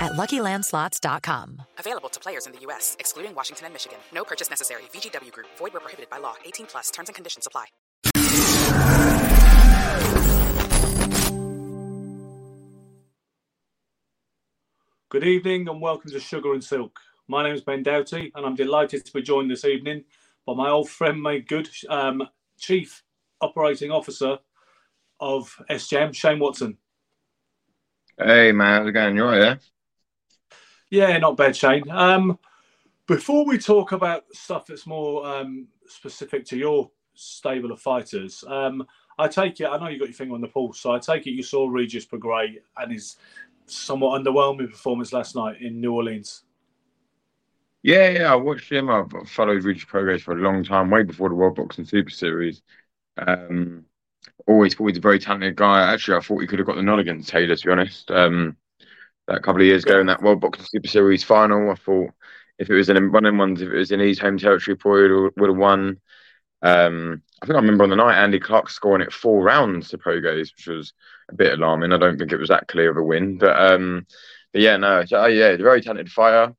at LuckyLandSlots.com. Available to players in the U.S., excluding Washington and Michigan. No purchase necessary. VGW Group. Void where prohibited by law. 18 plus. Terms and conditions apply. Good evening and welcome to Sugar and Silk. My name is Ben Doughty and I'm delighted to be joined this evening by my old friend, my good, um, Chief Operating Officer of SJM, Shane Watson. Hey man, how's it going? You all right, yeah? Yeah, not bad, Shane. Um, before we talk about stuff that's more um, specific to your stable of fighters, um, I take it, I know you got your finger on the pulse, so I take it you saw Regis Prograis and his somewhat underwhelming performance last night in New Orleans. Yeah, yeah, I watched him. I've followed Regis Prograis for a long time, way before the World Boxing Super Series. Um, always thought he's a very talented guy. Actually, I thought he could have got the nod against Taylor, to be honest. Um, that couple of years ago in that World Boxing Super Series final, I thought if it was in one of ones, if it was in his home territory, probably would have won. Um, I think I remember on the night Andy Clark scoring it four rounds to Prograis, which was a bit alarming. I don't think it was that clear of a win, but um, but yeah, no, so, yeah, a very talented fighter.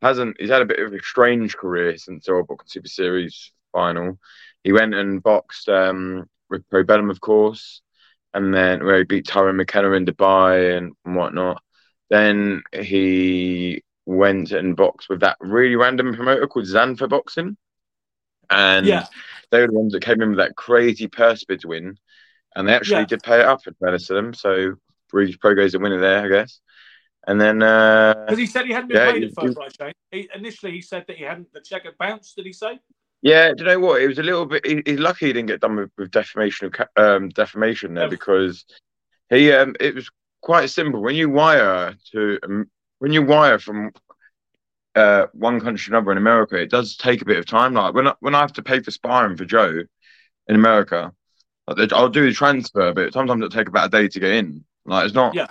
Hasn't he's had a bit of a strange career since the World Boxing Super Series final. He went and boxed um, with Probellum, of course, and then where he beat Tyrone McKenna in Dubai and whatnot. Then he went and boxed with that really random promoter called Zanfer Boxing. And Yeah. they were the ones that came in with that crazy purse bid win. And they actually Yeah. did pay it up in fairness to them. So Regis Prograis a winner there, I guess. And then uh, Because he said he hadn't been Yeah, paid at first, right, Shane? He, initially, he said that he hadn't, the check had bounced, did he say? Yeah, do you know what? It was a little bit. He, he's lucky he didn't get done with, with defamation of um, defamation there because he um it was quite simple. When you wire to um, when you wire from uh one country to another in America, it does take a bit of time. Like when I, when I have to pay for sparring for Joe in America, like, I'll do the transfer, but sometimes it'll take about a day to get in. Like it's not. Yeah.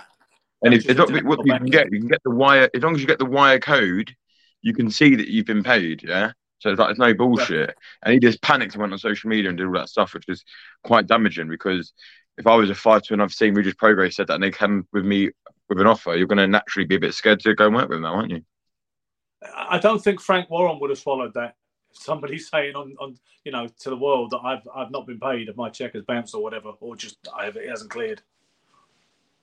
And if, it's not, what you can get, you can get the wire. As long as you get the wire code, you can see that you've been paid. Yeah. So it's like it's no bullshit. Yeah. And he just panicked and went on social media and did all that stuff, which is quite damaging because if I was a fighter and I've seen Regis Prograis said that and they come with me with an offer, you're going to naturally be a bit scared to go and work with them, aren't you? I don't think Frank Warren would have swallowed that. Somebody saying on, on you know, to the world that I've I've not been paid if my check has bounced or whatever, or just I have, it hasn't cleared.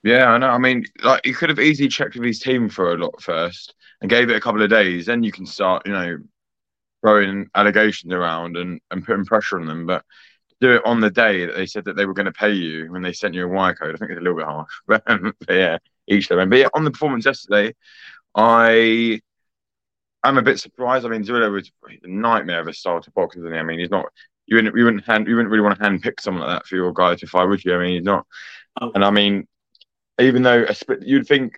Yeah, I know. I mean, like he could have easily checked with his team for a lot first and gave it a couple of days. Then you can start, you know, throwing allegations around and, and putting pressure on them. But do it on the day that they said that they were going to pay you when they sent you a wire code, I think it's a little bit harsh. But, um, but yeah, each their own. But yeah, on the performance yesterday, I I'm a bit surprised. I mean, Zula was a nightmare of a style to box, isn't he? I mean, he's not. You wouldn't, you wouldn't hand, you wouldn't really want to hand pick someone like that for your guy to fight, would you? I mean, he's not. Oh. And I mean, even though a split, you'd think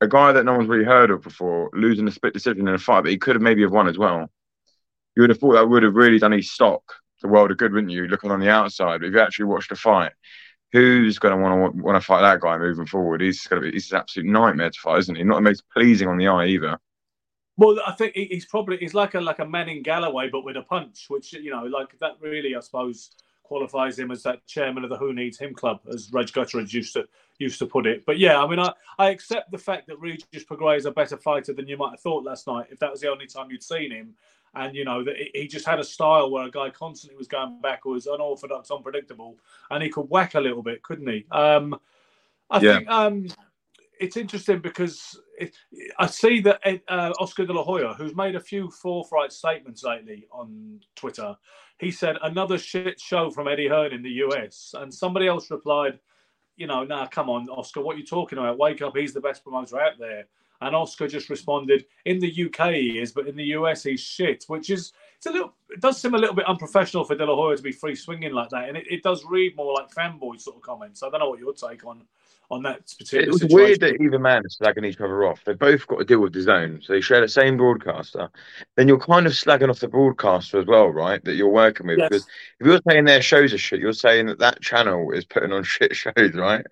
a guy that no one's really heard of before losing a split decision in a fight, but he could have maybe have won as well. You would have thought that would have really done his stock the world of good, wouldn't you? Looking on the outside, but if you actually watched a fight, who's going to want to want to fight that guy moving forward? He's going to be he's an absolute nightmare to fight, isn't he? Not the most pleasing on the eye either. Well, I think he's probably he's like a like a Manning Galloway, but with a punch, which you know, like that really, I suppose, qualifies him as that chairman of the Who Needs Him club, as Reg Gutteridge used to used to put it. But yeah, I mean, I, I accept the fact that Regis Prograis is a better fighter than you might have thought last night, if that was the only time you'd seen him. And you know that he just had a style where a guy constantly was going backwards, unorthodox, unpredictable, and he could whack a little bit, couldn't he? Um, I yeah. think um, it's interesting because it, I see that uh, Oscar De La Hoya, who's made a few forthright statements lately on Twitter, he said another shit show from Eddie Hearn in the US, and somebody else replied, you know, nah, come on, Oscar, what are you talking about? Wake up, he's the best promoter out there. And Oscar just responded, in the UK he is, but in the US he's shit, which is it's a little it does seem a little bit unprofessional for De La Hoya to be free swinging like that, and it, it does read more like fanboy sort of comments. I don't know what your take on on that particular. It was situation. weird that either man is slagging each other off. They both got to deal with the zone, so they share the same broadcaster. Then you're kind of slagging off the broadcaster as well, right? That you're working with. Yes. Because if you're saying their shows are shit, you're saying that that channel is putting on shit shows, right?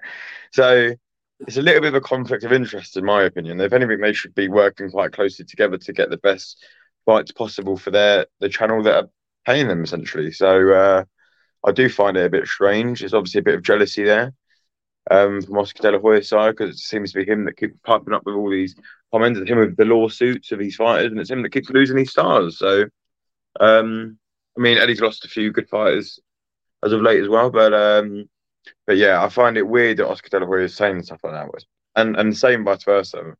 So it's a little bit of a conflict of interest, in my opinion. If anything, they should be working quite closely together to get the best fights possible for their the channel that are paying them, essentially. So uh, I do find it a bit strange. There's obviously a bit of jealousy there um, from Oscar De La Hoya's side because it seems to be him that keeps piping up with all these comments, him with the lawsuits of these fighters, and it's him that keeps losing these stars. So, um, I mean, Eddie's lost a few good fighters as of late as well, but um, but yeah, I find it weird that Oscar De La Hoya is saying stuff like that, and and same vice versa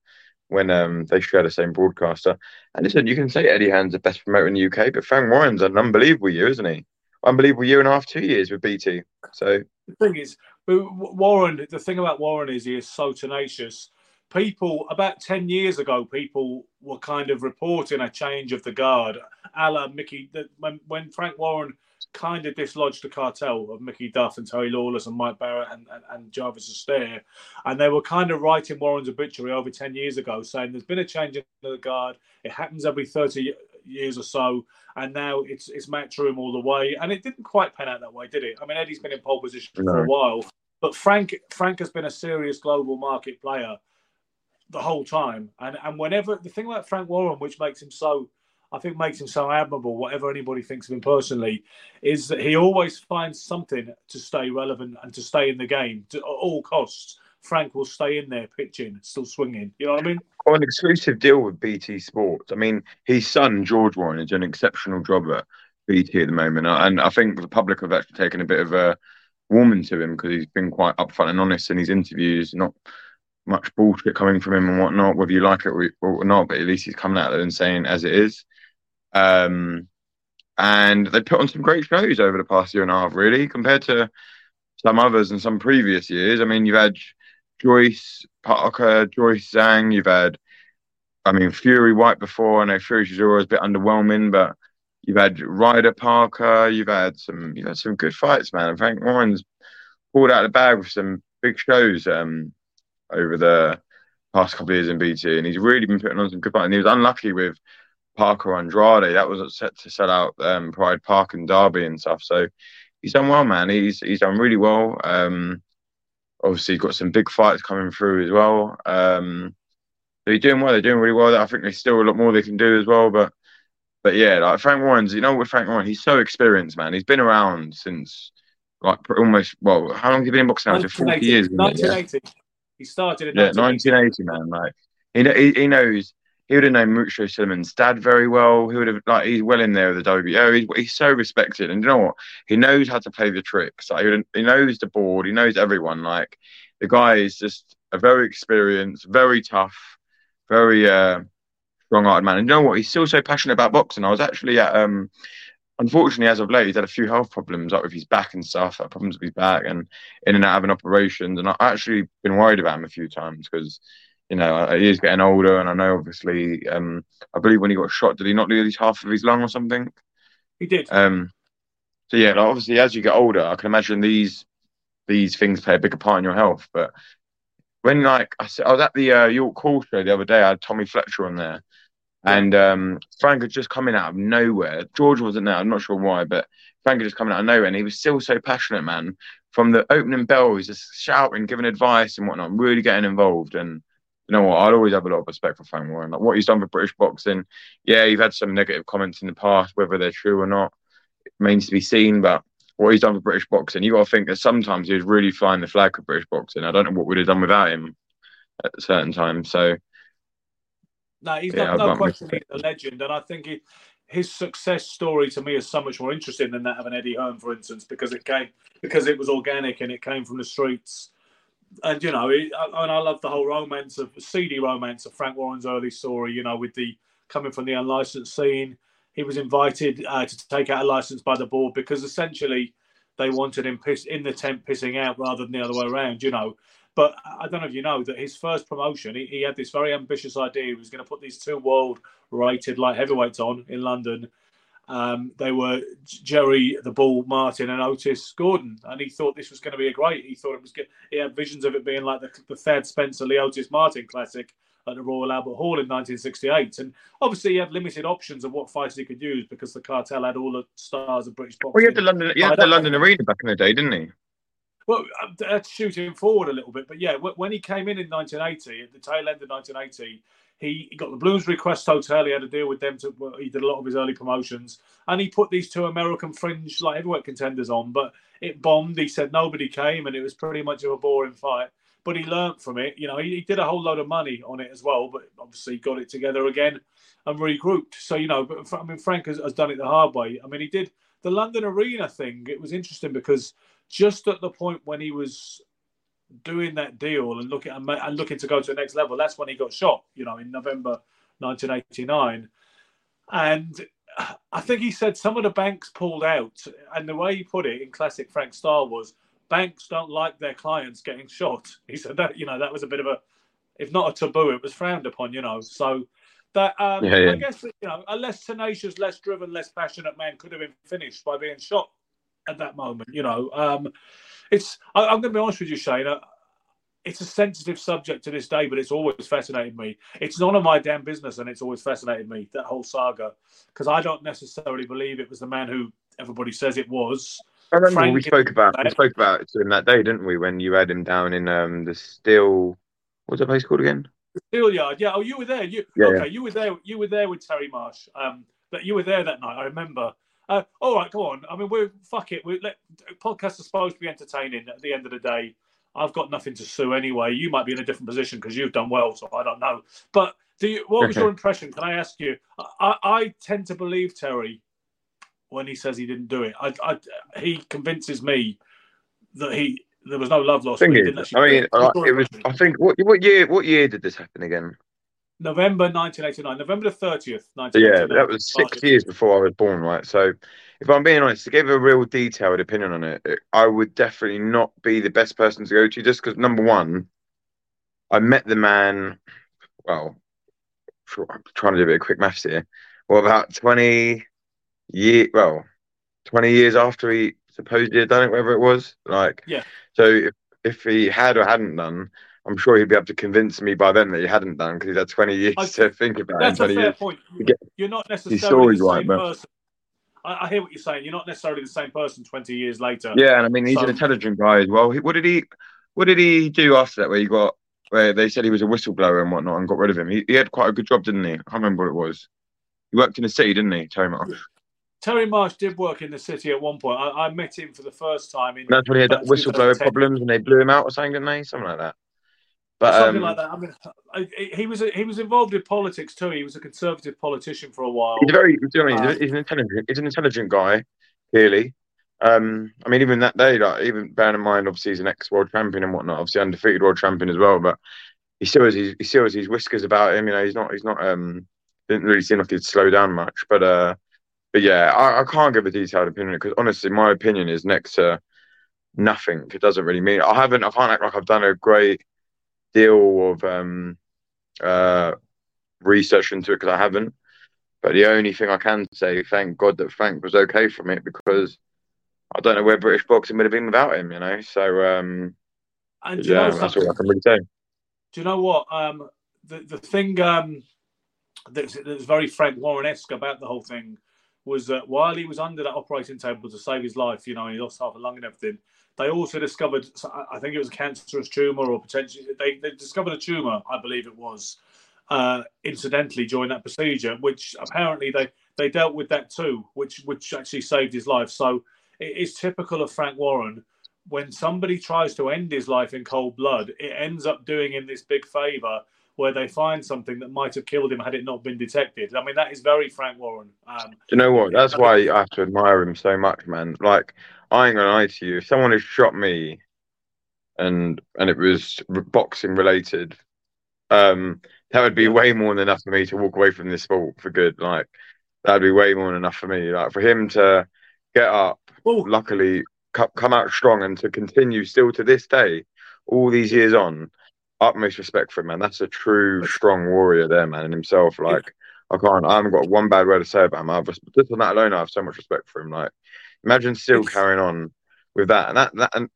when um, they share the same broadcaster. And listen, you can say Eddie Hearn's the best promoter in the UK, but Frank Warren's an unbelievable year, isn't he? Unbelievable year and a half, two years with BT. So the thing is, Warren, the thing about Warren is he is so tenacious. People about ten years ago, people were kind of reporting a change of the guard, a la Mickey. When, when Frank Warren kind of dislodged the cartel of Mickey Duff and Terry Lawless and Mike Barrett and, and, and Jarvis Astaire, and they were kind of writing Warren's obituary over ten years ago, saying there's been a change in the guard. It happens every thirty years or so, and now it's it's Matchroom all the way. And it didn't quite pan out that way, did it? I mean, Eddie's been in pole position no. for a while, but Frank Frank has been a serious global market player the whole time. And and whenever the thing about Frank Warren, which makes him so I think makes him so admirable, whatever anybody thinks of him personally, is that he always finds something to stay relevant and to stay in the game to, at all costs. Frank will stay in there pitching, still swinging. You know what I mean? Got an exclusive deal with BT Sports. I mean, his son George Warren is an exceptional job at BT at the moment, uh, and I think the public have actually taken a bit of a warming to him because he's been quite upfront and honest in his interviews. Not much bullshit coming from him and whatnot, whether you like it or not. But at least he's coming out there and saying as it is. Um, and they put on some great shows over the past year and a half, really, compared to some others and some previous years. I mean, you've had Joyce Parker, Joyce Zhang. You've had, I mean, Fury White before. I know Fury was a bit underwhelming, but you've had Ryder Parker. You've had some, you had some good fights, man. And Frank Warren's pulled out the bag with some big shows um, over the past couple of years in BT, and he's really been putting on some good fights. And he was unlucky with Parker Andrade. That was set to sell out um, Pride Park and Derby and stuff. So he's done well, man. He's he's done really well. Um, obviously got some big fights coming through as well. Um, they're doing well. They're doing really well. I think there's still a lot more they can do as well. But but yeah, like Frank Warren's, you know, with Frank Warren, he's so experienced, man. He's been around since like almost well, how long has he been in boxing now? Forty years. 1980. Yeah? He started in yeah, 1980, man. Like he, he knows he would have known Mauricio Sulaimán's dad very well. He would have like he's well in there with the WBO. He's, he's so respected, and you know what? He knows how to play the tricks. Like, he, he knows the board. He knows everyone. Like the guy is just a very experienced, very tough, very uh, strong-hearted man. And you know what? He's still so passionate about boxing. I was actually at um, unfortunately, as of late, he's had a few health problems, like with his back and stuff, like problems with his back and in and out having operations. And I've actually been worried about him a few times because you know, he is getting older, and I know obviously, um, I believe when he got shot, did he not lose half of his lung or something? He did. Um, so yeah, like obviously, as you get older, I can imagine these these things play a bigger part in your health. But when like I, I was at the uh, York Hall show the other day, I had Tommy Fletcher on there, and um, Frank had just coming out of nowhere. George wasn't there. I'm not sure why, but Frank had just coming out of nowhere, and he was still so passionate, man. From the opening bell, he's just shouting, giving advice and whatnot, really getting involved and you know what? I'll always have a lot of respect for Frank Warren. Like what he's done for British boxing. Yeah, you've had some negative comments in the past, whether they're true or not, it remains to be seen. But what he's done for British boxing, you got to think that sometimes he was really flying the flag for British boxing. I don't know what we'd have done without him at a certain times. So No, he's Yeah, not, no question he's a legend, and I think he, his success story to me is so much more interesting than that of an Eddie Hearn, for instance, because it came because it was organic and it came from the streets. And you know, it, I- and I love the whole romance of seedy romance of Frank Warren's early story. You know, with the coming from the unlicensed scene, he was invited uh, to take out a license by the board because essentially they wanted him piss, in the tent pissing out rather than the other way around. You know, but I don't know if you know that his first promotion, he, he had this very ambitious idea. He was going to put these two world rated light heavyweights on in London. Um, they were Jerry the Bull Martin and Otis Gordon, and he thought this was going to be a great. He thought it was good. He had visions of it being like the, the Thad Spencer Leotis Martin classic at the Royal Albert Hall in 1968. And obviously, he had limited options of what fights he could use because the cartel had all the stars of British boxing. well, he had the London, he had the London Arena back in the day, didn't he? Well, uh, that's shooting forward a little bit, but yeah, when he came in in 1980, at the tail end of 1980, he, he got the Bloomsbury Crest Hotel. He had to deal with them. To he did a lot of his early promotions, and he put these two American fringe like heavyweight contenders on, but it bombed. He said nobody came, and it was pretty much of a boring fight. But he learnt from it. You know, he, he did a whole load of money on it as well, but obviously got it together again and regrouped. So you know, but I mean, Frank has, has done it the hard way. I mean, he did the London Arena thing. It was interesting because just at the point when he was doing that deal and looking and looking to go to the next level, that's when he got shot. You know, in November 1989, and I think he said some of the banks pulled out, and the way he put it in classic Frank style was, "Banks don't like their clients getting shot." He said that you know that was a bit of a, if not a taboo, it was frowned upon. You know, so. That um, Yeah, yeah. I guess you know a less tenacious, less driven, less passionate man could have been finished by being shot at that moment. You know, um, it's. I, I'm going to be honest with you, Shane. uh, It's a sensitive subject to this day, but it's always fascinated me. It's none of my damn business, and it's always fascinated me that whole saga because I don't necessarily believe it was the man who everybody says it was. I remember Frank- we spoke about we spoke about it in that day, didn't we? When you had him down in um the Steel, what's that place called again? Steelyard, yeah. Oh, you were there. You Yeah, okay? You were there. You were there with Terry Marsh. Um, but you were there that night. I remember. Uh, all right, go on. I mean, we're fuck it. We let podcasts are supposed to be entertaining. At the end of the day, I've got nothing to sue anyway. You might be in a different position because you've done well, so I don't know. But do you? What was your impression? Can I ask you? I, I tend to believe Terry when he says he didn't do it. I, I, he convinces me that he there was no love lost. Thing is, didn't I mean, it. like, What's your it was. I think what what year what year did this happen again? November 1989, November the 30th, So, yeah, that was six years before I was born, right? So, if I'm being honest, to give a real detailed opinion on it, I would definitely not be the best person to go to, just because number one, I met the man. Well, I'm trying to do a bit of quick maths here. Well, about twenty year, well, twenty years after he supposedly had done it, whatever it was, like, Yeah. So if, if he had or hadn't done. I'm sure he'd be able to convince me by then that he hadn't done because he's had 20 years I- to think about it. That's a fair years. point. You're not necessarily the right, same but- person. I, I hear what you're saying. You're not necessarily the same person 20 years later. Yeah, and I mean he's So- an intelligent guy as well. He- What did he what did he do after that where he got where they said he was a whistleblower and whatnot and got rid of him? He, he had quite a good job, didn't he? I can't remember what it was. He worked in the city, didn't he, Terry Marsh? Terry Marsh did work in the city at one point. I, I met him for the first time in And that's when he had that uh, whistleblower problems and they blew him out or something, didn't they? Something like that. But Something um, like that. I mean, he was he was involved in politics too. He was a conservative politician for a while. he's very I mean, Uh, he's, he's an intelligent he's an intelligent guy, clearly. Um, I mean, even that day, like even bearing in mind, obviously he's an ex-world champion and whatnot, obviously undefeated world champion as well. But he still has his he still has his whiskers about him. You know, he's not he's not um didn't really seem like he'd slow down much. But uh, but yeah, I, I can't give a detailed opinion because honestly, my opinion is next to nothing. It doesn't really mean I haven't. I can't act like I've done a great deal of um uh research into it because I haven't. But the only thing I can say, thank God that Frank was okay from it because I don't know where British boxing would have been without him, you know. So um, and do you yeah, know that's all I can really say. Do you know what? Um, the the thing um, that's, that's very Frank Warren esque about the whole thing was that while he was under that operating table to save his life, you know, and he lost half a lung and everything, they also discovered, I think it was a cancerous tumor or potentially, they, they discovered a tumor, I believe it was, uh, incidentally during that procedure, which apparently they, they dealt with that too, which which actually saved his life. So it is typical of Frank Warren. When somebody tries to end his life in cold blood, it ends up doing him this big favor where they find something that might have killed him had it not been detected. I mean, that is very Frank Warren. Um, you know what? That's why I have to admire him so much, man. Like, I ain't gonna lie to you. If someone had shot me, and and it was boxing related, um, that would be way more than enough for me to walk away from this sport for good. Like, that'd be way more than enough for me. Like, for him to get up, Ooh. luckily come out strong, and to continue still to this day, all these years on utmost respect for him, man. That's a true strong warrior there, man, in himself. Like I can't, I haven't got one bad word to say about him. I've just, just on that alone, I have so much respect for him. Like imagine still carrying on with that, and that, that and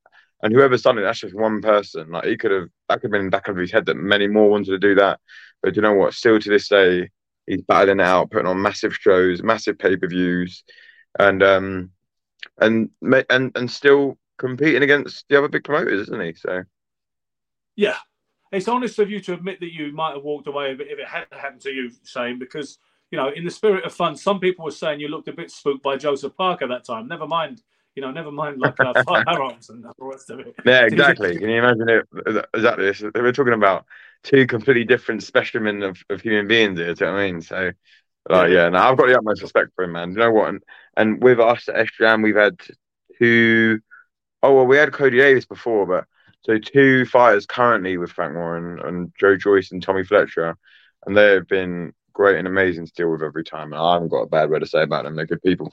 and whoever's done it, that's just one person. Like he could have, that could have been in the back of his head that many more wanted to do that. But you know what? Still to this day, he's battling it out, putting on massive shows, massive pay per views, and um, and and and still competing against the other big promoters, isn't he? So. Yeah, it's honest of you to admit that you might have walked away if it, had happened to you, Shane, because you know, in the spirit of fun, some people were saying you looked a bit spooked by Joseph Parker that time. Never mind, you know, never mind like uh, firearms and the rest of it. Yeah, exactly. Can you imagine it? Exactly. We're talking about two completely different specimen of, of human beings here. Do you know what I mean? So, like, yeah, yeah no, I've got the utmost respect for him, man. You know what? And, and with us at SJAM, we've had two oh well, we had Cody Davis before, but so two fighters currently with Frank Warren and Joe Joyce and Tommy Fletcher, and they have been great and amazing to deal with every time. And I haven't got a bad word to say about them. They're good people.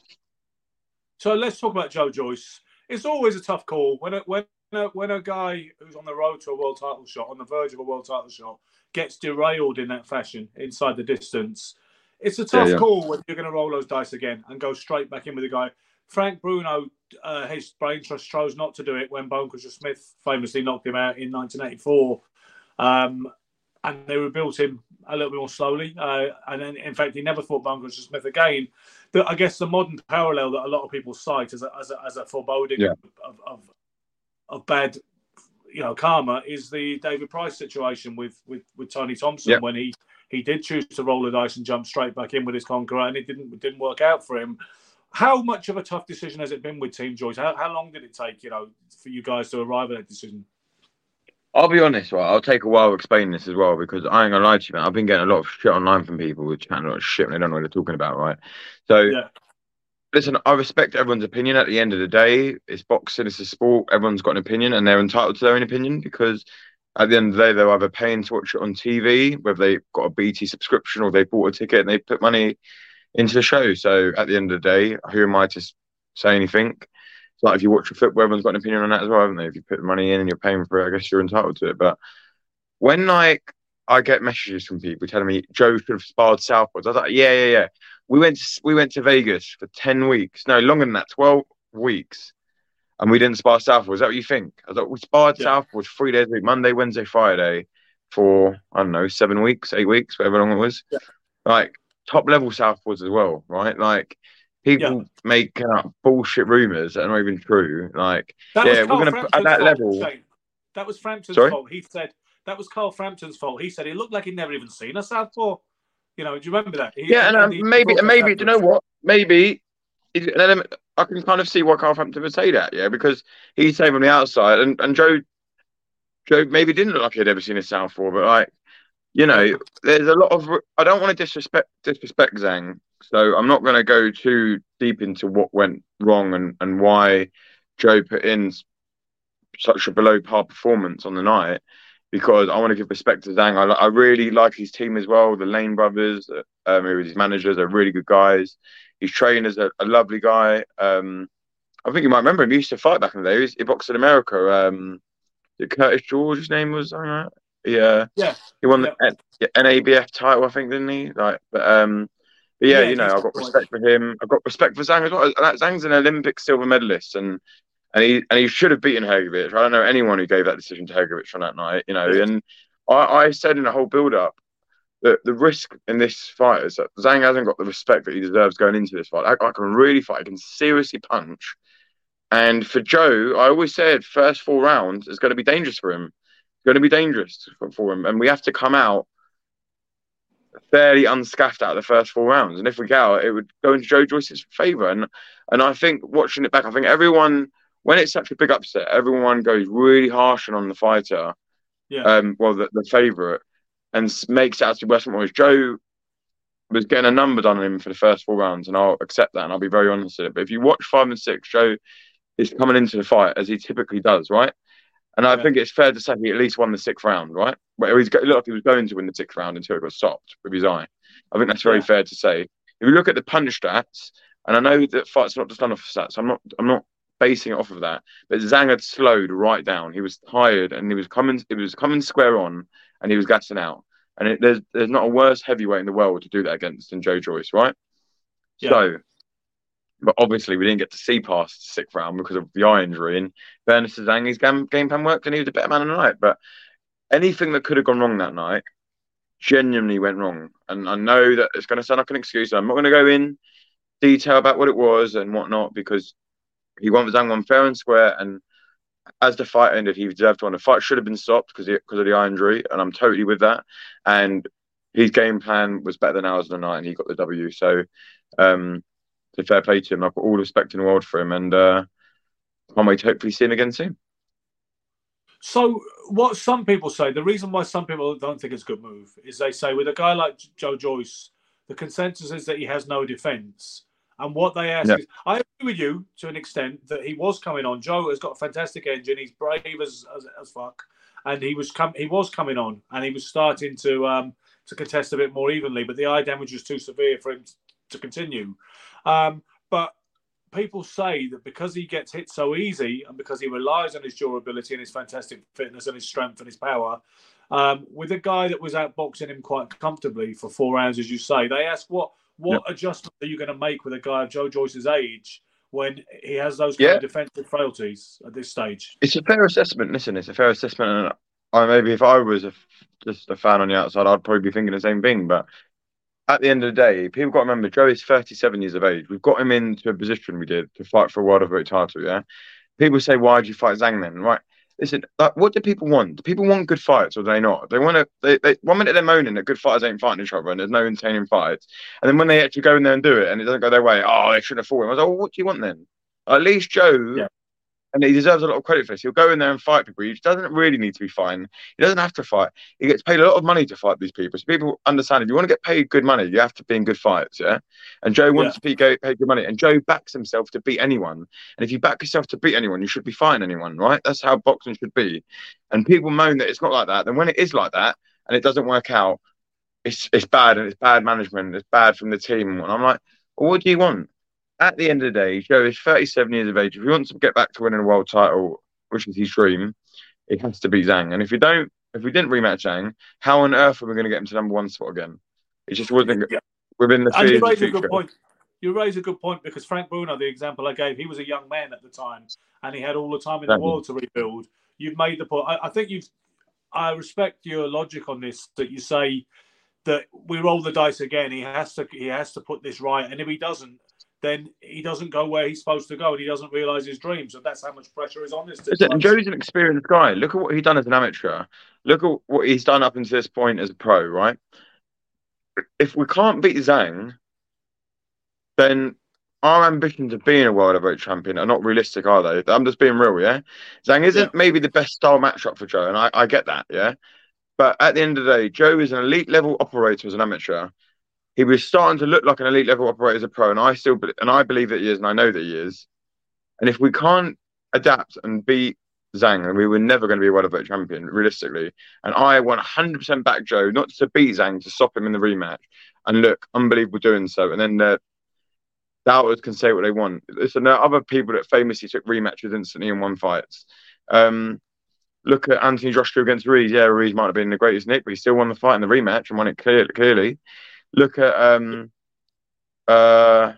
So let's talk about Joe Joyce. It's always a tough call when a, when a, when a guy who's on the road to a world title shot, on the verge of a world title shot, gets derailed in that fashion inside the distance. It's a tough yeah, yeah. call when you're going to roll those dice again and go straight back in with a guy. Frank Bruno, uh, his brain trust chose not to do it when Bone Crusher Smith famously knocked him out in 1984. Um, and they rebuilt him a little bit more slowly. Uh, and then, in fact, he never fought Bone Crusher Smith again. The, I guess the modern parallel that a lot of people cite as a, as a, as a foreboding yeah. of, of, of, bad, you know, karma is the David Price situation with with, with Tony Thompson when he he did choose to roll the dice and jump straight back in with his conqueror, and it didn't it didn't work out for him. How much of a tough decision has it been with Team Joyce? How, how long did it take, you know, for you guys to arrive at that decision? I'll be honest, right? I'll take a while explaining this as well because I ain't gonna lie to you, man. I've been getting a lot of shit online from people who chatting a lot of shit and they don't know what they're talking about, right? So, yeah. listen, I respect everyone's opinion. At the end of the day, it's boxing, it's a sport. Everyone's got an opinion and they're entitled to their own opinion because at the end of the day, they're either paying to watch it on TV, whether they've got a BT subscription or they bought a ticket and they put money into the show. So at the end of the day, who am I to say anything? It's like if you watch a football, everyone's got an opinion on that as well, haven't they? If you put the money in and you're paying for it, I guess you're entitled to it. But when like I get messages from people telling me Joe should have sparred Southwards, I was like, yeah, yeah, yeah. We went to, we went to Vegas for ten weeks, no longer than that, twelve weeks, and we didn't spar Southwards. Is that what you think? I was like, we sparred yeah. Southwards three days a week, Monday, Wednesday, Friday, for I don't know, seven weeks, eight weeks, whatever long it was. Yeah. Like top level Southwards as well, right? Like people yeah. make up bullshit rumors that are not even true. Like, that yeah, we're gonna put at that fault, level. Shane. That was Frampton's Sorry? fault. He said that was Carl Frampton's fault. He said he looked like he'd never even seen a southpaw. You know, do you remember that? He, yeah, and um, maybe, maybe, do you know what? Maybe an element. I can kind of see why Carl Frampton would say that, yeah, because he's saying from the outside, and, and Joe, Joe maybe didn't look like he'd ever seen a southpaw, but like you know, there's a lot of. I don't want to disrespect disrespect Zhang, so I'm not going to go too deep into what went wrong and and why Joe put in such a below par performance on the night because I want to give respect to Zhang. I, I really like his team as well. The Lane brothers, um, who his managers, are really good guys. His trainer's a, a lovely guy. Um, I think you might remember him. He used to fight back in the day. He, he boxed in America. Um, Curtis George, his name was. I. Yeah, yeah, he won yeah. the NABF title, I think, didn't he? Like, but um, but yeah, yeah you know, I've got respect for him. I've got respect for Zhang as well. Zhang's an Olympic silver medalist, and and he and he should have beaten Hrgovic. I don't know anyone who gave that decision to Hrgovic on that night, you know. And I, I said in the whole build-up, that the risk in this fight is that Zhang hasn't got the respect that he deserves going into this fight. I, I can really fight. I can seriously punch. And for Joe, I always said first four rounds is going to be dangerous for him. Going to be dangerous for, for him, and we have to come out fairly unscathed out of the first four rounds. And if we get out, it would go into Joe Joyce's favour. And and I think watching it back, I think everyone when it's such a big upset, everyone goes really harsh on the fighter. Yeah. Um, well, the, the favourite, and makes it out to than it. Joe was getting a number done on him for the first four rounds, and I'll accept that, and I'll be very honest with it. But if you watch five and six, Joe is coming into the fight as he typically does, right? And I Yeah. think it's fair to say he at least won the sixth round, right? Where he's got, like he was going to win the sixth round until it got stopped with his eye. I think that's very Yeah. fair to say. If you look at the punch stats, and I know that fights are not just done off stats, I'm not I'm not basing it off of that. But Zhang had slowed right down. He was tired and he was coming It was coming square on and he was gassing out. And it, there's there's not a worse heavyweight in the world to do that against than Joe Joyce, right? Yeah. So but obviously we didn't get to see past the sixth round because of the eye injury. And fairness to game, game plan worked and he was a better man in the night. But anything that could have gone wrong that night genuinely went wrong. And I know that it's going to sound like an excuse. I'm not going to go in detail about what it was and whatnot because he won Zhang one fair and square. And as the fight ended, he deserved to win. The fight should have been stopped because because of the eye injury, and I'm totally with that. And his game plan was better than ours in the night, and he got the W. So, um, so fair play to him. I've got all the respect in the world for him, and uh, can't wait to hopefully see him again soon. So, what some people say, the reason why some people don't think it's a good move is they say with a guy like Joe Joyce, the consensus is that he has no defense. And what they ask Yeah. is, I agree with you to an extent that he was coming on. Joe has got a fantastic engine. He's brave as as, as fuck, and he was com- he was coming on, and he was starting to um, to contest a bit more evenly. But the eye damage was too severe for him to continue. Um, but people say that because he gets hit so easy and because he relies on his durability and his fantastic fitness and his strength and his power, um, with a guy that was outboxing him quite comfortably for four rounds, as you say, they ask what what adjustment are you going to make with a guy of Joe Joyce's age when he has those kind Yeah. of defensive frailties at this stage? It's a fair assessment. Listen, it's a fair assessment, and I maybe if I was a, just a fan on the outside, I'd probably be thinking the same thing. But at the end of the day, people got to remember Joe is 37 years of age. We've got him into a position we did to fight for a world heavyweight title. Yeah, people say, "Why did you fight Zhang then?" Right. Listen, like, what do people want? Do people want good fights or do they not? They want to. They, they one minute they're moaning that good fighters ain't fighting each other and there's no entertaining fights, and then when they actually go in there and do it and it doesn't go their way, oh, they shouldn't have fought him. I was like, well, what do you want then? At least Joe Yeah. And he deserves a lot of credit for this. He'll go in there and fight people. He doesn't really need to be fighting. He doesn't have to fight. He gets paid a lot of money to fight these people. So people understand if you want to get paid good money, you have to be in good fights. Yeah. And Joe wants to be paid good money. And Joe backs himself to beat anyone. And if you back yourself to beat anyone, you should be fighting anyone, right? That's how boxing should be. And people moan that it's not like that. Then when it is like that and it doesn't work out, it's it's bad and it's bad management. It's bad from the team. And I'm like, well, what do you want? At the end of the day, Joe is 37 years of age. If he wants to get back to winning a world title, which is his dream, it has to be Zhang. And if you don't, if we didn't rematch Zhang, how on earth are we going to get him to number one spot again? It just wasn't Yeah. within the And you raise a good point. You raise a good point because Frank Bruno, the example I gave, he was a young man at the time and he had all the time in the world to rebuild. You've made the point. I, I think you've. I respect your logic on this. That you say that we roll the dice again. He has to. He has to put this right, and if he doesn't, then he doesn't go where he's supposed to go, and he doesn't realize his dreams. And that's how much pressure is on this. And Joe's an experienced guy. Look at what he's done as an amateur. Look at what he's done up until this point as a pro, right? If we can't beat Zhang, then our ambitions of being a world heavyweight champion are not realistic, are they? I'm just being real, yeah? Zhang isn't Yeah. maybe the best style matchup for Joe, and I, I get that, yeah? But at the end of the day, Joe is an elite level operator as an amateur. He was starting to look like an elite level operator as a pro, and I still and I believe that he is, and I know that he is. And if we can't adapt and beat Zhang, then we were never going to be a world heavyweight champion, realistically. And I want 100% back Joe, not to beat Zhang, to stop him in the rematch. And look, unbelievable doing so. And then the doubters can say what they want. Listen, there are other people that famously took rematches instantly and won fights. Um, look at Anthony Joshua against Ruiz. Yeah, Ruiz might have been the greatest Nick, but he still won the fight in the rematch and won it clear, clearly. Look at um, uh,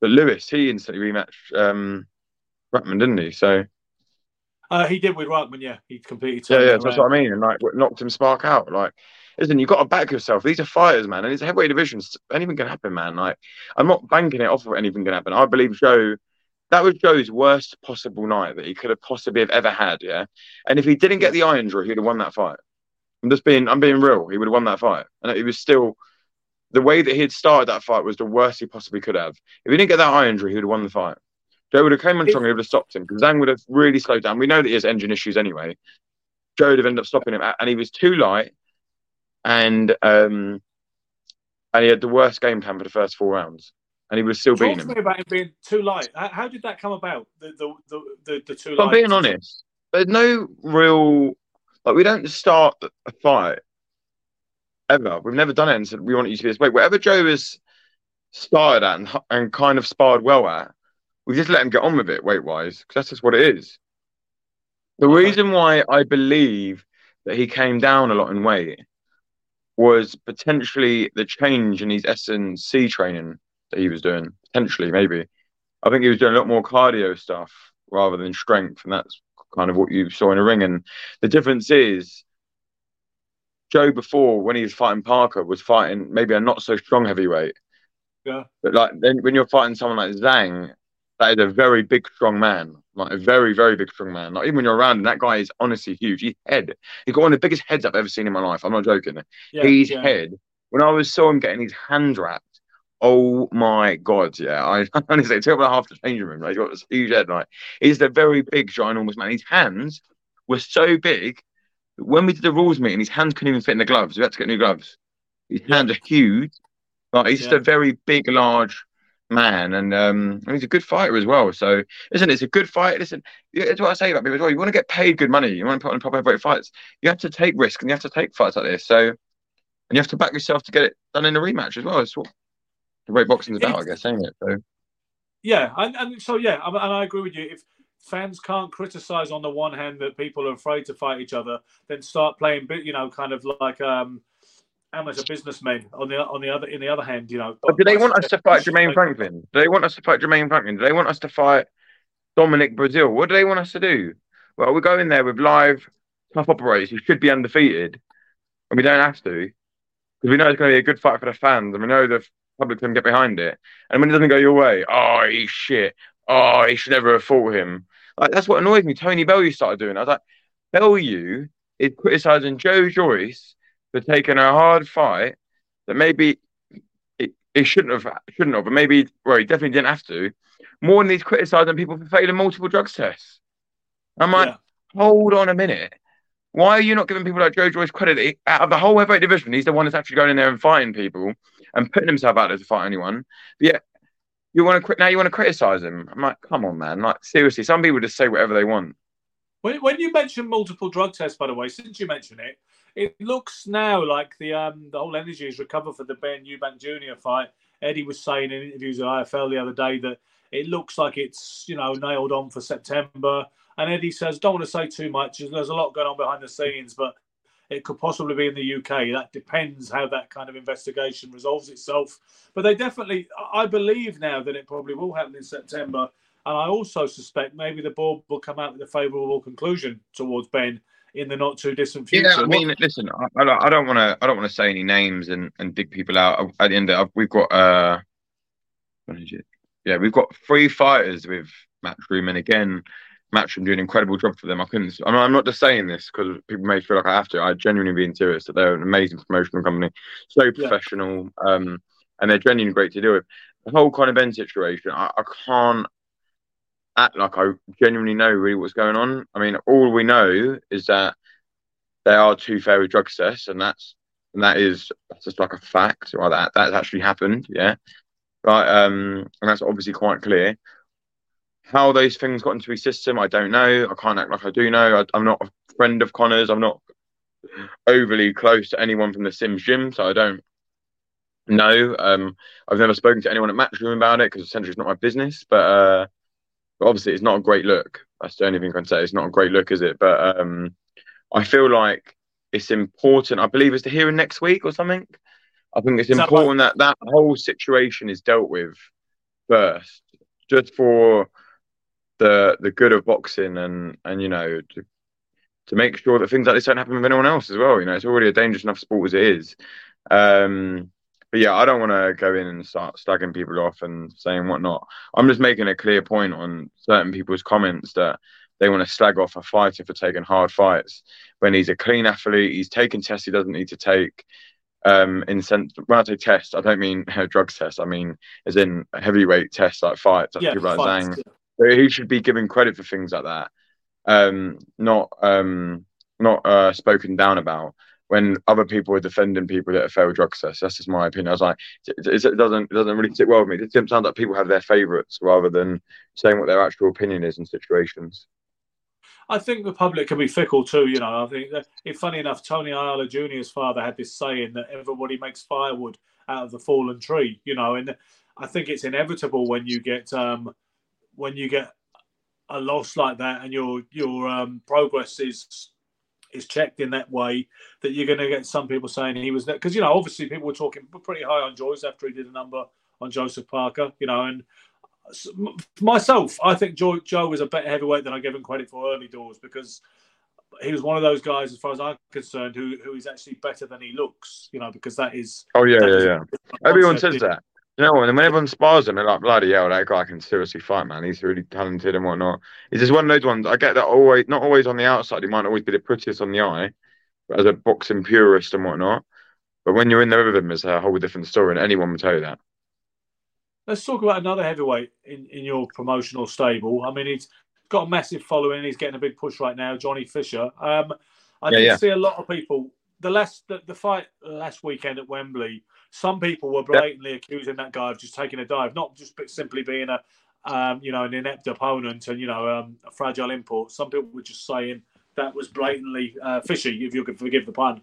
but Lewis. He instantly rematched um, Rahman, didn't he? So Uh, he did with Rahman, yeah. He completely yeah, yeah, that's what I mean. And like, knocked him spark out. Like, listen, you've got to back yourself. These are fighters, man, and it's a heavyweight divisions. Anything can happen, man. Like I'm not banking it off of anything can happen. I believe Joe. That was Joe's worst possible night that he could have possibly have ever had. Yeah, and if he didn't get the eye injury, he'd have won that fight. I'm just being, I'm being real. He would have won that fight, and it was still the way that he had started that fight was the worst he possibly could have. If he didn't get that eye injury, he would have won the fight. Joe would have came on strong, he would have stopped him because Zhang would have really slowed down. We know that he has engine issues anyway. Joe would have ended up stopping him, and he was too light, and um, and he had the worst game plan for the first four rounds, and he was still Talk beating him. about him being too light. How, did that come about? The the the the, the too If I'm being honest, there's no real like we don't start a fight ever. We've never done it and said we want you to be this way. Whatever Joe has started at and, and kind of sparred well at, we just let him get on with it weight wise because that's just what it is. The reason why I believe that he came down a lot in weight was potentially the change in his S and C training that he was doing. Potentially, maybe. I think he was doing a lot more cardio stuff rather than strength, and that's kind of what you saw in a ring. And the difference is, Joe before when he was fighting Parker was fighting maybe a not so strong heavyweight. Yeah. But like then when you're fighting someone like Zhang, that is a very big strong man, like a very very big strong man. Like even when you're around him, that guy is honestly huge. His head, he got one of the biggest heads I've ever seen in my life. I'm not joking. Yeah, his yeah. head. When I was saw him getting his hand wrapped, oh my god, yeah. I honestly it took me half to change room. Like, he's got this huge head. Like he's a very big, ginormous man. His hands were so big that when we did the rules meeting, his hands couldn't even fit in the gloves. We had to get new gloves. His Yeah. hands are huge. Like he's just a very big, large man, and um, and he's a good fighter as well. So listen, it's a good fight. Listen, yeah, that's what I say about people as well. You want to get paid good money. You want to put on proper heavyweight fights. You have to take risk, and you have to take fights like this. So and you have to back yourself to get it done in a rematch as well. It's what the way boxing's about, I guess, ain't it? So Yeah, and, and so yeah, and and I agree with you. If fans can't criticize on the one hand that people are afraid to fight each other, then start playing, bit, you know, kind of like um, amateur businessmen. On the on the other, in the other hand, you know. But do they want us to fight Jermaine Franklin? Do they want us to fight Jermaine Franklin? Do they want us to fight Dominic Breazeale? What do they want us to do? Well, we go in there with live tough operators who should be undefeated, and we don't have to because we know it's going to be a good fight for the fans, and we know the public can get behind it. And when it doesn't go your way, oh, he's shit. Oh, he should never have fought him. Like that's what annoys me. Tony Bellew started doing. I was like, Bellew is criticizing Joe Joyce for taking a hard fight that maybe it, it shouldn't have shouldn't have, but maybe well, he definitely didn't have to. More than he's criticizing people for failing multiple drugs tests. I'm like, Yeah. hold on a minute. Why are you not giving people like Joe Joyce credit? Out of the whole heavyweight division, he's the one that's actually going in there and fighting people and putting himself out there to fight anyone. But yeah, you want to now you want to criticize him. I'm like, come on, man. Like seriously, some people just say whatever they want. When, when you mention multiple drug tests, by the way, since you mention it, it looks now like the um the whole energy is recovered for the Benn Eubank Jr. fight. Eddie was saying in interviews at IFL the other day that it looks like it's you know nailed on for September. And Eddie says, don't want to say too much. There's a lot going on behind the scenes, but it could possibly be in the UK. That depends how that kind of investigation resolves itself. But they definitely, I believe now that it probably will happen in September. And I also suspect maybe the board will come out with a favourable conclusion towards Benn in the not too distant future. Yeah, I mean, listen, I, I don't- want to, I don't want to say any names and, and dig people out. At the end, of, we've got, uh, what is it? Yeah, we've got three fighters with Matchroom, and again, Matchroom do an incredible job for them. I couldn't, I'm, I'm not just saying this because people may feel like I have to. I genuinely being serious that they're an amazing promotional company, so Yeah. professional, um, and they're genuinely great to deal with. The whole kind of Benn situation, I, I can't act like I genuinely know really what's going on. I mean, all we know is that they are two fairy drug tests, and that's and that is that's just like a fact. Right, that that actually happened. Yeah, right. Um, and that's obviously quite clear. How those things got into his system, I don't know. I can't act like I do know. I, I'm not a friend of Conor's. I'm not overly close to anyone from the Sims gym, so I don't know. Um, I've never spoken to anyone at Matchroom about it because essentially it's not my business. But uh, but obviously it's not a great look. That's the only thing I can say. It's not a great look, is it? But um, I feel like it's important. I believe it's the hearing next week or something. I think it's important that that whole situation is dealt with first, just for the the good of boxing and and you know to to make sure that things like this don't happen with anyone else as well. You know, it's already a dangerous enough sport as it is. Um, but yeah, I don't want to go in and start slagging people off and saying whatnot. I'm just making a clear point on certain people's comments that they want to slag off a fighter for taking hard fights when he's a clean athlete. He's taking tests he doesn't need to take. Um, in sense, when I say test, I don't mean drugs test. I mean as in heavyweight tests like fights, like Yeah, people like fights, Zhang. So he should be given credit for things like that, um, not um, not uh, spoken down about. When other people are defending people that have failed drug tests, that's just my opinion. I was like, it, it doesn't it doesn't really sit well with me. It sounds like people have their favourites rather than saying what their actual opinion is in situations. I think the public can be fickle too. You know, I think that, funny enough, Tony Ayala Jr.'s father had this saying that everybody makes firewood out of the fallen tree. You know, and I think it's inevitable when you get um, when you get a loss like that and your your um, progress is is checked in that way that you're going to get some people saying he was because you know obviously people were talking pretty high on Joyce after he did a number on Joseph Parker. You know, and myself, I think Joe, Joe was a better heavyweight than I give him credit for early doors because he was one of those guys, as far as I'm concerned, who who is actually better than he looks. You know, because that is Oh yeah, yeah, yeah. Everyone says that. You know, when when everyone spars him, they're like, bloody hell, that guy can seriously fight, man. He's really talented and whatnot. He's just one of those ones. I get that always, not always on the outside. He might always be the prettiest on the eye, as a boxing purist and whatnot. But when you're in there with him, it's a whole different story, and anyone will tell you that. Let's talk about another heavyweight in, in your promotional stable. I mean, he's got a massive following. He's getting a big push right now, Johnny Fisher. Um, I Yeah, did yeah. see a lot of people. The last the, the fight last weekend at Wembley, some people were blatantly accusing that guy of just taking a dive, not just simply being a um, you know an inept opponent and you know um, a fragile import. Some people were just saying that was blatantly uh, fishy, if you could forgive the pun.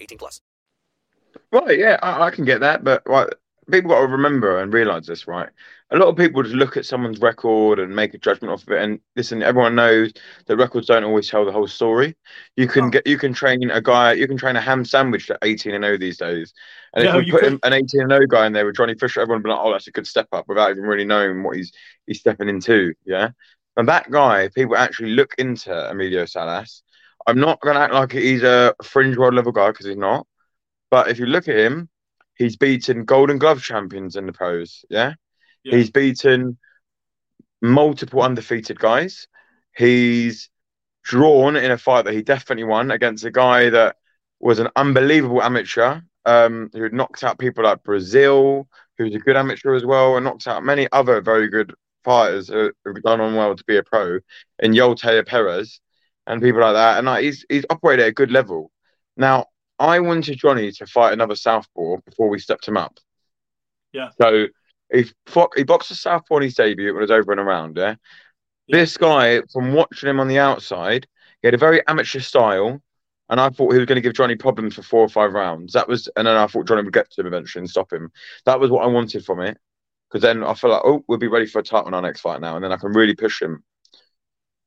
18 plus. Right, yeah, I, I can get that, but right, people got to remember and realize this, right? A lot of people just look at someone's record and make a judgment off of it. And listen, everyone knows that records don't always tell the whole story. You can get, you can train a guy, you can train a ham sandwich at 18 and 0 these days. And No, if you you put could- an 18 and 0 guy in there with Johnny Fisher, everyone would be like, oh, that's a good step up without even really knowing what he's he's stepping into. Yeah. And that guy, people actually look into Emilio Salas. I'm not going to act like he's a fringe world level guy because he's not. But if you look at him, he's beaten Golden Glove champions in the pros. Yeah. Yeah. He's beaten multiple undefeated guys. He's drawn in a fight that he definitely won against a guy that was an unbelievable amateur um, who had knocked out people like Brazil, who's a good amateur as well, and knocked out many other very good fighters who- who've done on well to be a pro, in Yoltea Perez and people like that. And like, he's he's operated at a good level. Now, I wanted Johnny to fight another southpaw before we stepped him up. Yeah. So he fought, he boxed a southpaw in his debut. when It was over and around. Yeah. This guy, from watching him on the outside, he had a very amateur style, and I thought he was going to give Johnny problems for four or five rounds. That was, and then I thought Johnny would get to him eventually and stop him. That was what I wanted from it, because then I felt like, oh, we'll be ready for a title in our next fight now, and then I can really push him.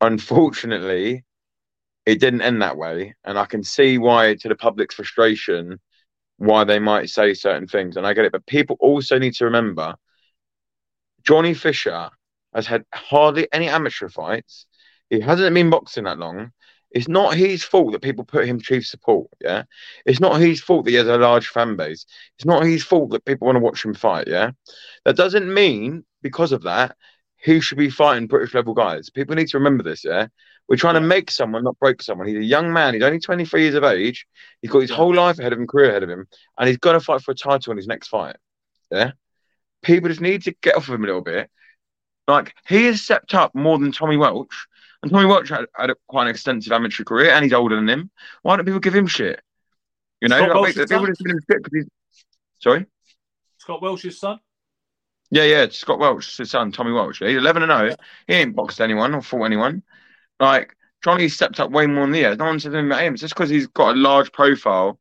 Unfortunately, it didn't end that way, and I can see why, to the public's frustration, why they might say certain things, and I get it. But people also need to remember, Johnny Fisher has had hardly any amateur fights. He hasn't been boxing that long. It's not his fault that people put him chief support. Yeah, it's not his fault that he has a large fan base. It's not his fault that people want to watch him fight. Yeah, that doesn't mean because of that he should be fighting British level guys. People need to remember this. Yeah, we're trying to make someone, not break someone. He's a young man. He's only 23 years of age. He's got his whole life ahead of him, career ahead of him, and he's going to fight for a title in his next fight. Yeah, people just need to get off of him a little bit. Like he has stepped up more than Tommy Welch, and Tommy Welch had, had a, quite an extensive amateur career, and he's older than him. Why don't people give him shit? You know, like, people just give him shit he's. Sorry. Scott Welch's son. Yeah, yeah, Scott Welch, his son, Tommy Welch. He's 11 and 0. He ain't boxed anyone or fought anyone. Like, Johnny stepped up way more than the others. No one said anything about him. It's just because he's got a large profile,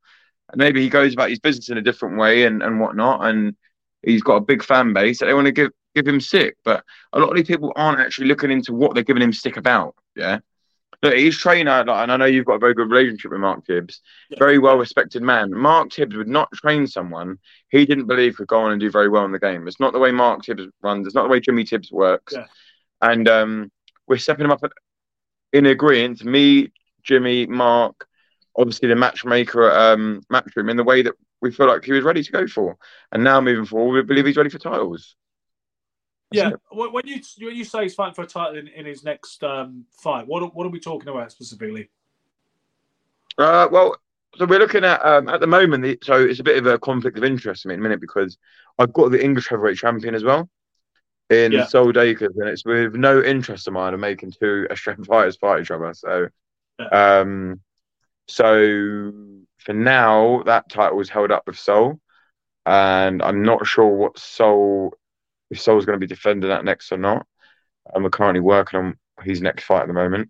and maybe he goes about his business in a different way and, and whatnot, and he's got a big fan base that they want to give give him stick. But a lot of these people aren't actually looking into what they're giving him stick about. Yeah. Look, his trainer, like, and I know you've got a very good relationship with Mark Tibbs, Yeah. very well respected man. Mark Tibbs would not train someone he didn't believe could go on and do very well in the game. It's not the way Mark Tibbs runs. It's not the way Jimmy Tibbs works. Yeah. And um, we're stepping him up in agreement. Me, Jimmy, Mark, obviously the matchmaker at um, Matchroom, in the way that we feel like he was ready to go for. And now moving forward, we believe he's ready for titles. Yeah, when you when you say he's fighting for a title in, in his next um, fight, what are, what are we talking about specifically? Uh, well, so we're looking at um, at the moment. The, so it's a bit of a conflict of interest to me in a minute because I've got the English heavyweight champion as well in Yeah. Sol Dacres, and it's with no interest of mine of making two Australian fighters fight each other. So, um, so for now, that title is held up with Sol, and I'm not sure what Sol if Sol's going to be defending that next or not. And we're currently working on his next fight at the moment.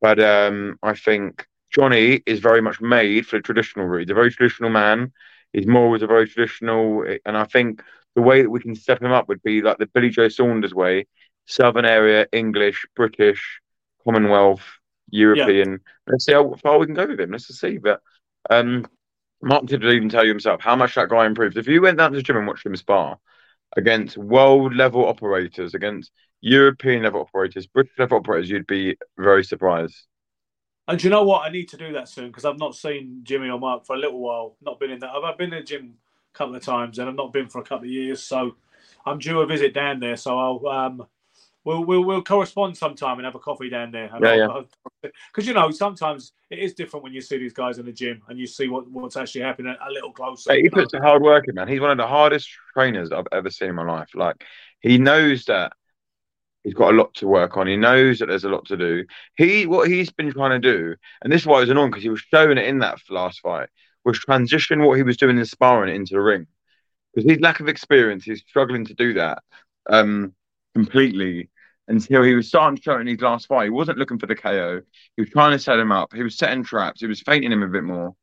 But um, I think Johnny is very much made for the traditional route. He's a very traditional man. He's more was a very traditional, and I think the way that we can step him up would be like the Billy Joe Saunders way: Southern area, English, British, Commonwealth, European. Let's see how far we can go with him. Let's just see. But um, Mark will even tell you himself how much that guy improved. If you went down to the gym and watched him spar against world level operators, against European level operators, British level operators, you'd be very surprised. And you know what? I need to do that soon because I've not seen Jimmy or Mark for a little while. Not been in that. I've been in the gym a couple of times and I've not been for a couple of years. So I'm due a visit down there. So I'll um, we'll we'll, we'll correspond sometime and have a coffee down there. Yeah, Because you know sometimes it is different when you see these guys in the gym and you see what, what's actually happening a little closer. Hey, he know? puts a hard work in, man. He's one of the hardest trainers I've ever seen in my life. Like he knows that he's got a lot to work on. He knows that there's a lot to do. He what he's been trying to do, and this is why it was annoying because he was showing it in that last fight, was transition what he was doing in sparring into the ring. Because his lack of experience, he's struggling to do that um, completely until he was starting to show in his last fight. He wasn't looking for the KO. He was trying to set him up. He was setting traps. He was fainting him a bit more.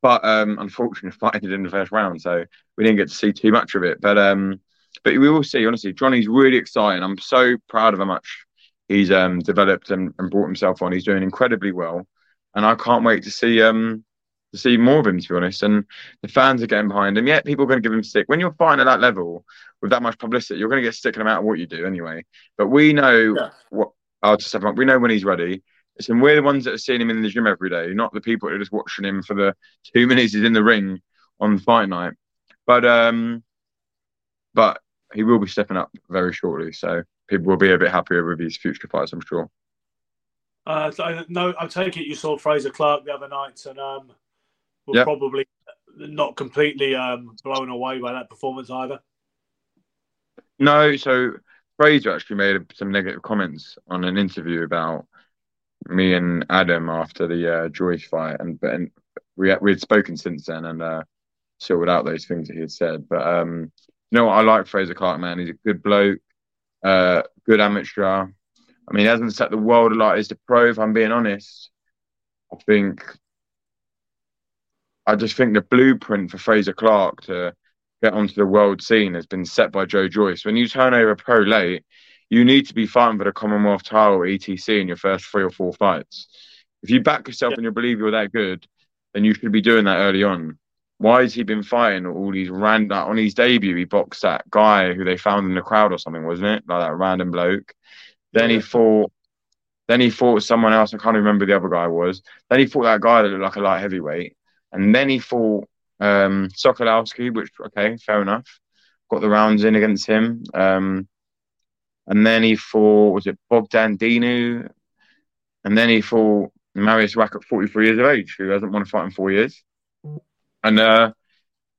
But um, unfortunately, fight ended in the first round, so we didn't get to see too much of it. But um, but we will see. Honestly, Johnny's really exciting. I'm so proud of how much he's um developed and, and brought himself on. He's doing incredibly well, and I can't wait to see um to see more of him. To be honest, and the fans are getting behind him. Yeah, people are going to give him stick when you're fighting at that level with that much publicity. You're going to get stick no matter what you do anyway. But we know Yeah. what. I'll just have we know when he's ready. Listen, we're the ones that are seeing him in the gym every day, not the people that are just watching him for the two minutes he's in the ring on fight night. But um, but he will be stepping up very shortly, so people will be a bit happier with his future fights, I'm sure. Uh, no, I take it you saw Frazer Clarke the other night and um, were Yep. probably not completely um, blown away by that performance either. No, so Frazer actually made some negative comments on an interview about me and Adam after the uh, Joyce fight, and and we we had spoken since then and uh, sorted out those things that he had said. But um, you know what? I like Frazer Clarke, man. He's a good bloke, uh, good amateur. I mean, he hasn't set the world alight as the pro. If I'm being honest, I think I just think the blueprint for Frazer Clarke to get onto the world scene has been set by Joe Joyce. When you turn over pro late, you need to be fighting for the Commonwealth title, ETC, in your first three or four fights. If you back yourself and you believe you're that good, then you should be doing that early on. Why has he been fighting all these random? On his debut, he boxed that guy who they found in the crowd or something, wasn't it? Like that random bloke. Then he Yeah. fought. Then he fought someone else. I can't remember who the other guy was. Then he fought that guy that looked like a light heavyweight. And then he fought um, Sokolowski, which okay, fair enough. Got the rounds in against him. Um, and then he fought was it Bob Dinu? And then he fought Marius Wach at 43 years of age, who hasn't won a fight in four years. And uh,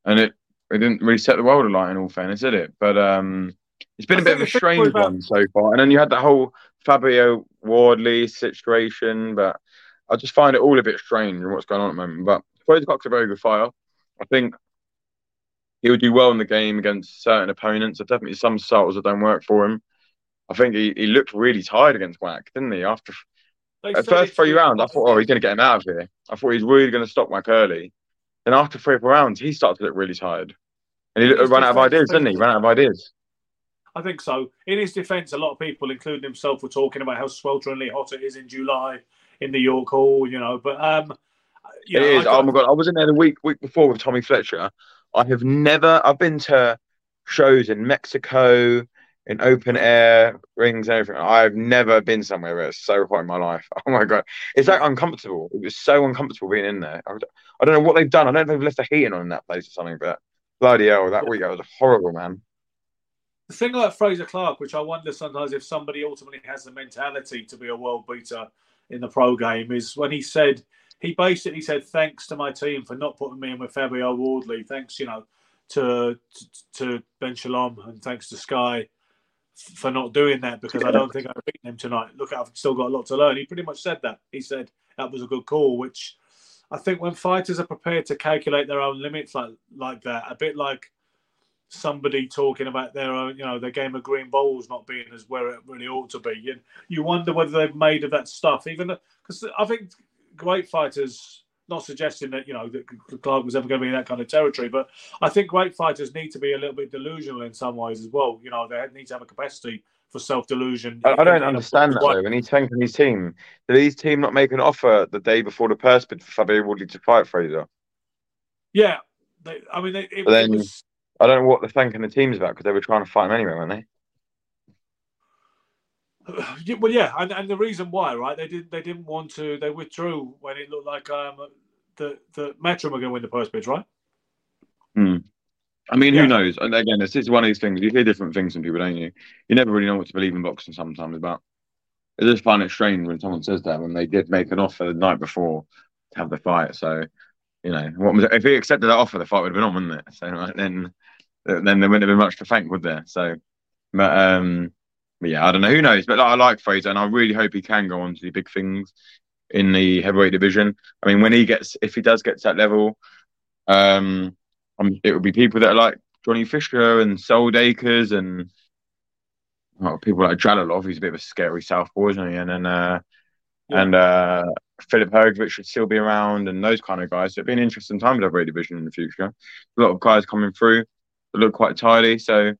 and it it didn't really set the world alight in all fairness, did it? But um, it's been I a bit of a strange about- one so far. And then you had that whole Fabio Wardley situation, but I just find it all a bit strange and what's going on at the moment. But Frazer Clarke's a very good fighter. I think he'll do well in the game against certain opponents. There's definitely some styles that don't work for him. I think he, he looked really tired against Wach, didn't he? After They At first three rounds, I thought, oh, he's going to get him out of here. I thought he's really going to stop Mac early. Then after three or four rounds, he started to look really tired. And he ran out of ideas, didn't he? He ran out of ideas. I think so. In his defence, a lot of people, including himself, were talking about how swelteringly hot it is in July in the York Hall. You know, but um, you it is. I- oh my god! I was in there the week week before with Tommy Fletcher. I have never. I've been to shows in Mexico, in open air rings, and everything. I've never been somewhere where it's so hot in my life. Oh my god! It's that uncomfortable. It was so uncomfortable being in there. I, I don't know what they've done. I don't know if they've left the heating on in that place or something. But bloody hell, that week that was horrible, man. The thing about Frazer Clarke, which I wonder sometimes if somebody ultimately has the mentality to be a world beater in the pro game, is when he said he basically said thanks to my team for not putting me in with Fabio Wardley. Thanks, you know, to to Ben Shalom and thanks to Sky for not doing that because I don't think I've beaten him tonight. Look, I've still got a lot to learn. He pretty much said that. He said that was a good call, which I think when fighters are prepared to calculate their own limits like like that, a bit like somebody talking about their own, you know, their game of green balls not being as where it really ought to be. And you wonder whether they've made of that stuff, even because I think great fighters. Not suggesting that you know that the Clarke was ever going to be in that kind of territory, but I think great fighters need to be a little bit delusional in some ways as well. You know, they need to have a capacity for self delusion. I, I don't understand that though. When he's tanking his team, did his team not make an offer the day before the purse bid for Fabio Wardley to fight Frazer? Yeah, they, I mean, they, it, then- it was I don't know what the thanking the team's about because they were trying to fight him anyway, weren't they? Well, yeah, and, and the reason why, right? They did they didn't want to. They withdrew when it looked like um the the Metro were going to win the purse bids, right? Hmm. I mean, Yeah. who knows? And again, this is one of these things. You hear different things from people, don't you? You never really know what to believe in boxing sometimes. But I just find it strange when someone says that when they did make an offer the night before to have the fight. So, you know, what was if he accepted that offer, the fight would have been on, wouldn't it? So like, then, then there wouldn't have been much to thank, would there? So, but um, but yeah, I don't know. Who knows? But like, I like Frazer, and I really hope he can go on to the big things in the heavyweight division. I mean, when he gets, if he does get to that level, um, um, it would be people that are like Johnny Fisher and Sol Dacres and well, people like Jalolov, who's a bit of a scary southpaw, isn't he? And then uh, Yeah. and uh, Filip Hrgovic should still be around, and those kind of guys. So it'd be an interesting time to have a division in the future. A lot of guys coming through that look quite tidy. So,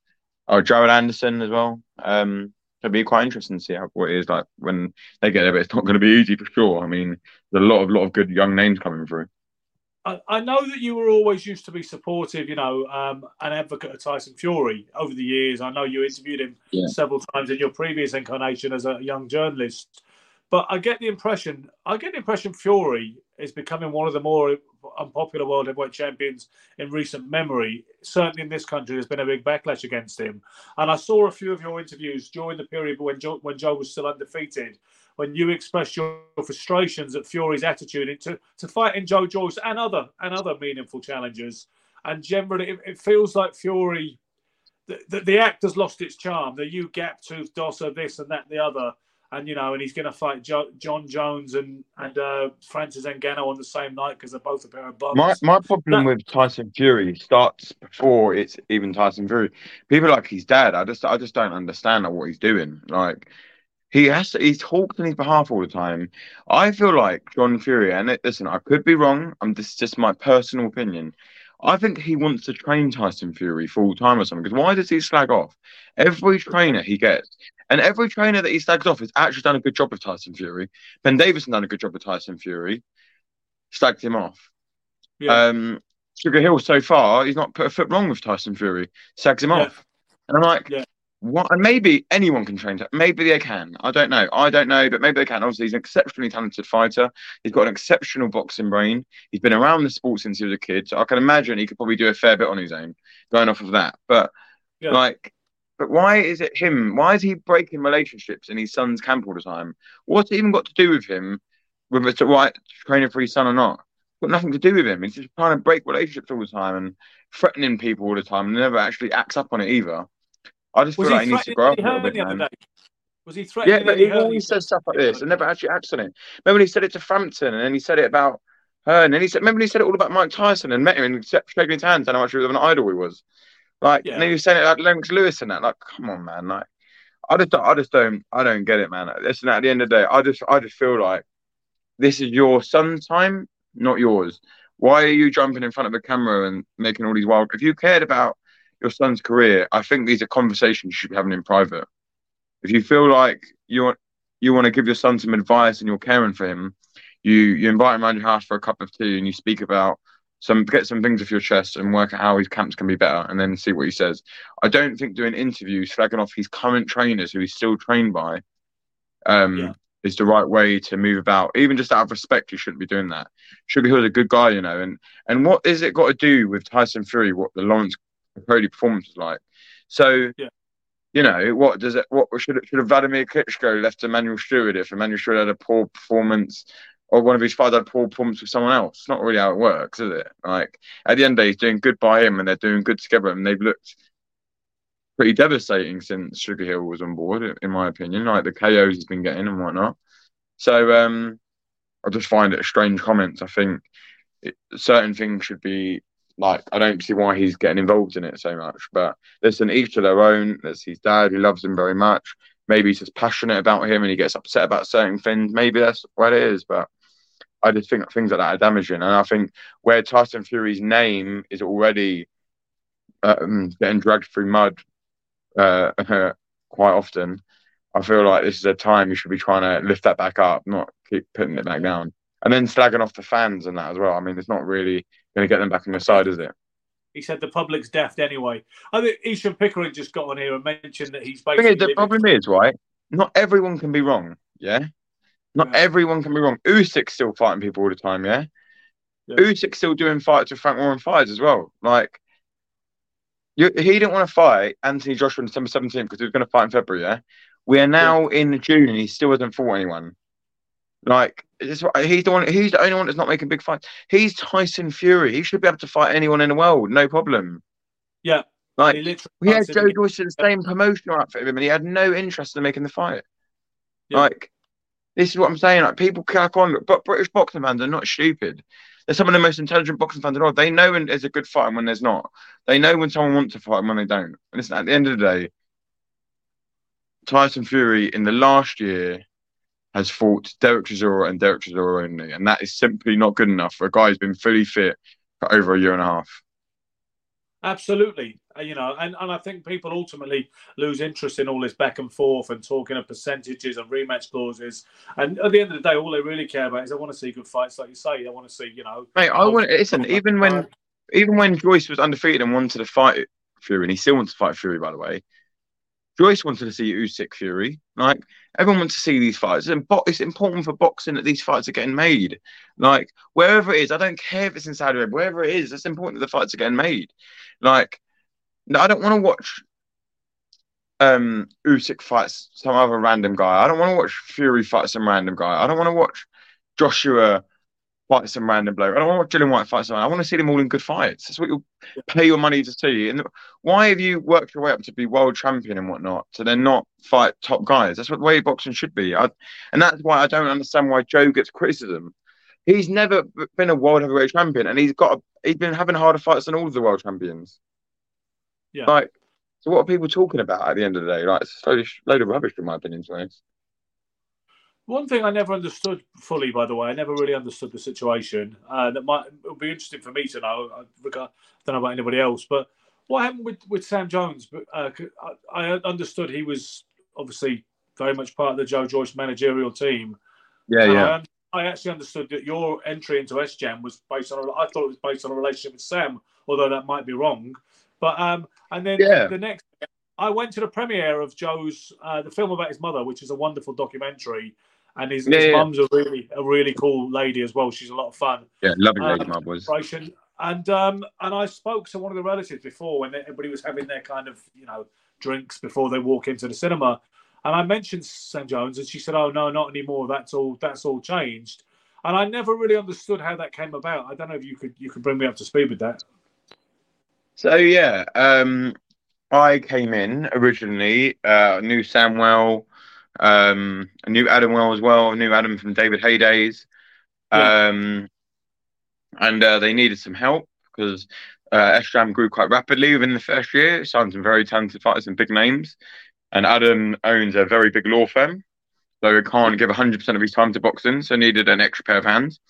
oh, Jared Anderson as well. Um, it'd be quite interesting to see how what it is like when they get there. But it's not going to be easy for sure. I mean, there's a lot of lot of good young names coming through. I, I know that you were always used to be supportive, you know, um, an advocate of Tyson Fury over the years. I know you interviewed him Yeah. several times in your previous incarnation as a young journalist. But I get the impression, I get the impression Fury is becoming one of the more unpopular world heavyweight champions in recent memory. Certainly in this country, there's been a big backlash against him. And I saw a few of your interviews during the period when Joe, when Joe was still undefeated, when you expressed your frustrations at Fury's attitude to, to fighting Joe Joyce and other and other meaningful challengers. And generally, it, it feels like Fury, the, the, the act has lost its charm. The you gap tooth dosser, this and that, and the other. And you know, and he's going to fight jo- Jon Jones and and uh, Francis Ngannou on the same night because they're both a pair of bums. My my problem No. with Tyson Fury starts before it's even Tyson Fury. People like his dad, I just I just don't understand what he's doing. Like he has to, he talks on his behalf all the time. I feel like John Fury, and it, listen, I could be wrong. I'm this is just my personal opinion. I think he wants to train Tyson Fury full time or something. Because why does he slag off every trainer he gets? And every trainer that he slags off has actually done a good job with Tyson Fury. Ben Davison done a good job with Tyson Fury. Slagged him off. Yeah. Um, Sugar Hill so far, he's not put a foot wrong with Tyson Fury. Sags him Yeah. off, and I'm like, Yeah. what? And maybe anyone can train. Maybe they can. I don't know. I don't know, but maybe they can. Obviously, he's an exceptionally talented fighter. He's got an exceptional boxing brain. He's been around the sport since he was a kid. So I can imagine he could probably do a fair bit on his own, going off of that. But Yeah. like. But why is it him? Why is he breaking relationships in his son's camp all the time? What's it even got to do with him, whether it's the right training for his son or not? got nothing to do with him. He's just trying to break relationships all the time and threatening people all the time and never actually acts up on it either. I just was feel he like he needs to grow up a little bit, other man. Was he threatening Yeah, but he always says stuff like this and never actually acts on it. Remember when he said it to Frampton and then he said it about her and then he said, remember when he said it all about Mike Tyson and met him and shaking his hands and how much of an idol he was. Like, Yeah. and then he was saying it like Lennox Lewis and that. Like, come on, man. Like, I just, I just don't, I don't get it, man. Listen, at the end of the day, I just, I just feel like this is your son's time, not yours. Why are you jumping in front of a camera and making all these wild? If you cared about your son's career, I think these are conversations you should be having in private. If you feel like you want, you want to give your son some advice and you're caring for him, you you invite him around your house for a cup of tea and you speak about some get some things off your chest and work out how his camps can be better and then see what he says. I don't think doing interviews slagging off his current trainers who he's still trained by um, Yeah. is the right way to move about. Even just out of respect, you shouldn't be doing that. Should be a good guy, you know. And and what is it got to do with Tyson Fury? What the Lawrence Cody performance was like? So. Yeah. You know what does it? What should should have Vladimir Klitschko left Emanuel Steward if Emanuel Steward had a poor performance or one of his fighters had poor performance with someone else. It's not really how it works, is it? Like at the end of the day, he's doing good by him, and they're doing good together, and they've looked pretty devastating since Sugar Hill was on board, in my opinion. Like the KOs he's been getting and whatnot. So um, I just find it strange comments. I think it, certain things should be like I don't see why he's getting involved in it so much. But listen, each to their own. There's his dad who loves him very much. Maybe he's just passionate about him and he gets upset about certain things. Maybe that's what it is. But I just think things like that are damaging. And I think where Tyson Fury's name is already um, getting dragged through mud uh, quite often, I feel like this is a time you should be trying to lift that back up, not keep putting it back down. And then slagging off the fans and that as well. I mean, it's not really going to get them back on the side, is it? He said the public's daft anyway. I think Ishan Pickering just got on here and mentioned that he's basically. the living- problem is, right? Not everyone can be wrong. Yeah, not Yeah. everyone can be wrong. Usyk's still fighting people all the time. Yeah, Yeah. Usyk's still doing fights with Frank Warren fights as well. Like, you, he didn't want to fight Anthony Joshua on December seventeenth because he was going to fight in February. Yeah, we are now in June and he still hasn't fought anyone. Like, it's, he's the one. He's the only one that's not making big fights. He's Tyson Fury. He should be able to fight anyone in the world, no problem. Yeah. Like, he had Joe Joyce in the same promotional outfit with him, and he had no interest in making the fight. Yeah. Like, this is what I'm saying. Like, people crack on, but British boxing fans are not stupid. They're some of the most intelligent boxing fans in the world. They know when there's a good fight and when there's not. They know when someone wants to fight and when they don't. And listen, at the end of the day, Tyson Fury in the last year has fought Derek Chisora and Derek Chisora only, and that is simply not good enough for a guy who's been fully fit for over a year and a half. Absolutely. Uh, You know, and, and I think people ultimately lose interest in all this back and forth and talking of percentages and rematch clauses. And at the end of the day, all they really care about is they want to see good fights, like you say. They want to see, you know. Mate, I want listen. Even when even when Joyce was undefeated and wanted to fight Fury, and he still wants to fight Fury, by the way. Joyce wanted to see Usyk Fury. Like everyone wants to see these fights. And it's important for boxing that these fights are getting made. Like wherever it is, I don't care if it's in Saudi Arabia, wherever it is, it's important that the fights are getting made. Like, no, I don't want to watch um Usyk fights some other random guy. I don't want to watch Fury fight some random guy. I don't want to watch Joshua fight some random bloke. I don't want to watch Dillian Whyte fight someone. I want to see them all in good fights. That's what you pay your money to see. And why have you worked your way up to be world champion and whatnot to then not fight top guys? That's what the way boxing should be. I, and that's why I don't understand why Joe gets criticism. He's never been a world heavyweight champion, and he's got a, he's been having harder fights than all of the world champions. Yeah. Like, so what are people talking about at the end of the day? Like, it's a load of, rubbish, in my opinion. Be. One thing I never understood fully, by the way, I never really understood the situation. Uh, that might it would be interesting for me to know. I, regard, don't know about anybody else, but what happened with, with Sam Jones? But, Uh, I, I understood he was obviously very much part of the Joe Joyce managerial team. Yeah, And yeah. I, I actually understood that your entry into SJAM was based on. A, I thought it was based on a relationship with Sam, although that might be wrong. But um, and then Yeah. the next, I went to the premiere of Joe's uh, the film about his mother, which is a wonderful documentary, and his, Yeah, his mum's a really a really cool lady as well. She's a lot of fun. Yeah, lovely Um, lady, my boys. Inspiration. And um, and I spoke to one of the relatives before when everybody was having their kind of you know drinks before they walk into the cinema, and I mentioned Sam Jones, and she said, "Oh no, not anymore. That's all. That's all changed." And I never really understood how that came about. I don't know if you could you could bring me up to speed with that. So yeah, um, I came in originally, uh, knew Samwell, um, I knew Adam well as well. I knew Adam from David Haydays, um, and uh, they needed some help because uh, SJAM grew quite rapidly within the first year. Signed some very talented fighters and big names. and Adam owns a very big law firm, so he can't give 100% of his time to boxing, so needed an extra pair of hands.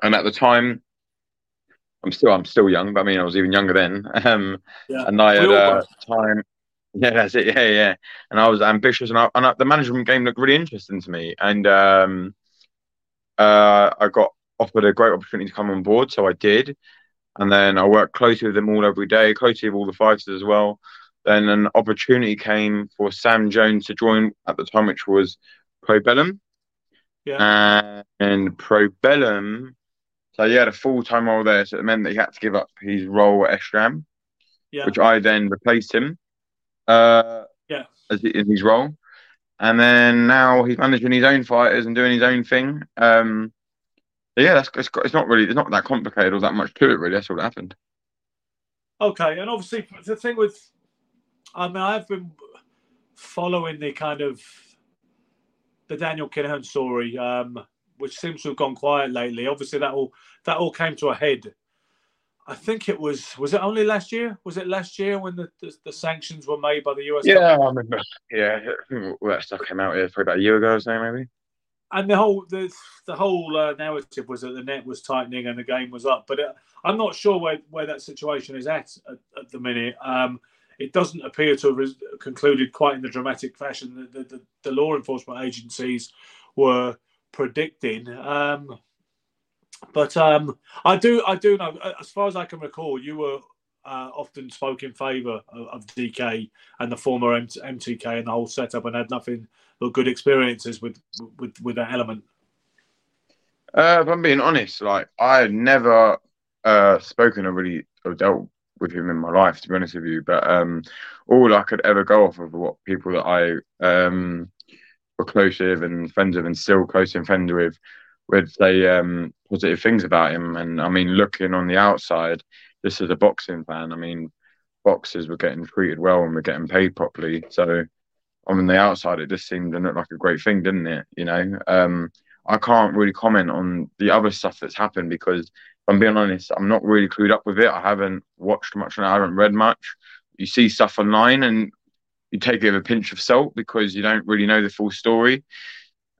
And at the time, I'm still I'm still young, but I mean I was even younger then. Um, Yeah. and I had uh, time. Yeah, that's it. Yeah, yeah. And I was ambitious, and, I, and I, the management game looked really interesting to me. And um, uh, I got offered a great opportunity to come on board, so I did. And then I worked closely with them all every day, closely with all the fighters as well. Then an opportunity came for Sam Jones to join at the time, which was Pro Bellum. Yeah. And Pro Bellum, so he had a full time role there, so it meant that he had to give up his role at SJAM, Yeah. which I then replaced him uh, Yeah. as in his role. And then now he's managing his own fighters and doing his own thing. Um, yeah, that's it's, it's not really it's not that complicated or that much to it really. That's what happened. Okay, and obviously the thing with, I mean, I've been following the kind of the Daniel Kinahan story, um, which seems to have gone quiet lately. Obviously, that all that all came to a head. I think it was was it only last year? Was it last year when the, the, the sanctions were made by the US? Yeah, I remember. Yeah, that stuff came out here probably about a year ago or so, maybe. and the whole the the whole uh, narrative was that the net was tightening and the game was up. But uh, I'm not sure where, where that situation is at at, at the minute. Um, it doesn't appear to have concluded quite in the dramatic fashion that the, the, the law enforcement agencies were predicting. Um, but um, I do I do know, as far as I can recall, you were. Uh, often spoke in favour of, of DK and the former M- MTK and the whole setup, and had nothing but good experiences with with with that element. Uh, if I'm being honest, like I had never uh spoken or really or dealt with him in my life, to be honest with you. But um, all I could ever go off of what people that I um were close with and friends with, and still close and friends with, would say um positive things about him. And I mean, looking on the outside, this is a boxing fan, I mean, boxers were getting treated well and were getting paid properly. So on the outside, it just seemed to look like a great thing, didn't it? You know, um, I can't really comment on the other stuff that's happened because if I'm being honest, I'm not really clued up with it. I haven't watched much and I haven't read much. You see stuff online and you take it with a pinch of salt because you don't really know the full story.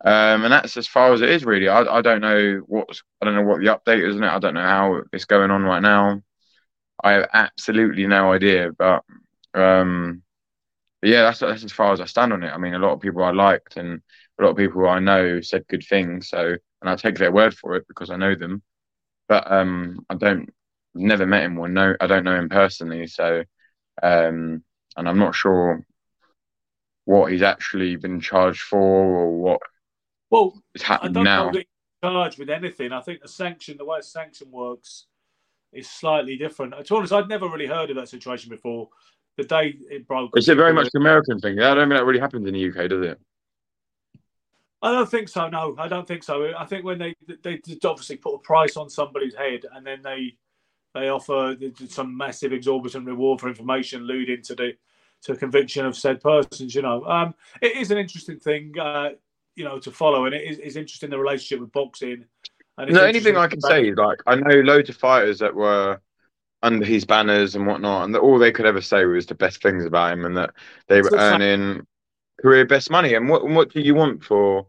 Um, and that's as far as it is really. I, I don't know what's I don't know what the update is, isn't it? I don't know how it's going on right now. I have absolutely no idea, but um, but yeah, that's that's as far as I stand on it. I mean, a lot of people I liked and a lot of people I know said good things. So, and I take their word for it because I know them. But um, I don't, never met him or know, I don't know him personally. So, um, and I'm not sure what he's actually been charged for or what Well, is I happening don't now. know that he's charged with anything. I think the sanction, the way a sanction works, is slightly different. To be honest, I'd never really heard of that situation before. The day it broke, It's a very much an American thing. I don't think that really happens in the UK, does it? I don't think so. No, I don't think so. I think when they they did obviously put a price on somebody's head, and then they they offer some massive exorbitant reward for information leading to the to conviction of said persons. You know, um, it is an interesting thing, uh, you know, to follow, and it is, is interesting the relationship with boxing. And No, anything I can say is like I know loads of fighters that were under his banners and whatnot, and that all they could ever say was the best things about him, and that they were It's earning career best money. And what what do you want for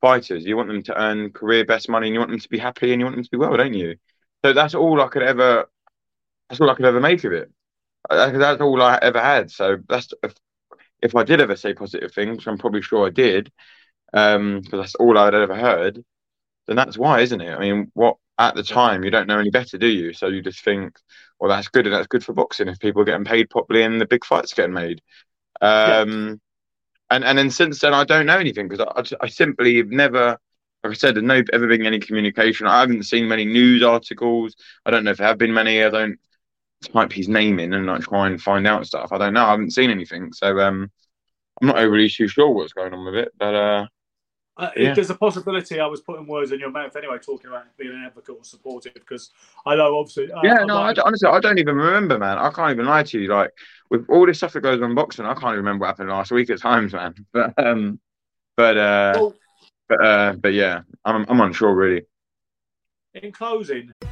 fighters? You want them to earn career best money, and you want them to be happy, and you want them to be well, don't you? So that's all I could ever. That's all I could ever make of it. Uh, That's all I ever had. So that's if, if I did ever say positive things, I'm probably sure I did, um, because that's all I'd ever heard then that's why, isn't it? I mean, what at the time you don't know any better, do you? So you just think, well, that's good, and that's good for boxing if people are getting paid properly and the big fights getting made. Um, and and then since then, I don't know anything because I, I, I simply have never, like I said, there's no ever been any communication. I haven't seen many news articles. I don't know if there have been many. I don't type his name in and like try and find out stuff. I don't know. I haven't seen anything, so um, I'm not overly too sure what's going on with it. But uh, Uh, Yeah. There's a possibility I was putting words in your mouth anyway, talking about being an advocate or supportive, because I know obviously. uh, Yeah, I no, I might- don't- honestly, I don't even remember, man. I can't even lie to you. Like with all this stuff that goes on boxing, I can't even remember what happened last week at times, man. But um, but uh, Well, but uh, but yeah, I'm I'm unsure really. in closing,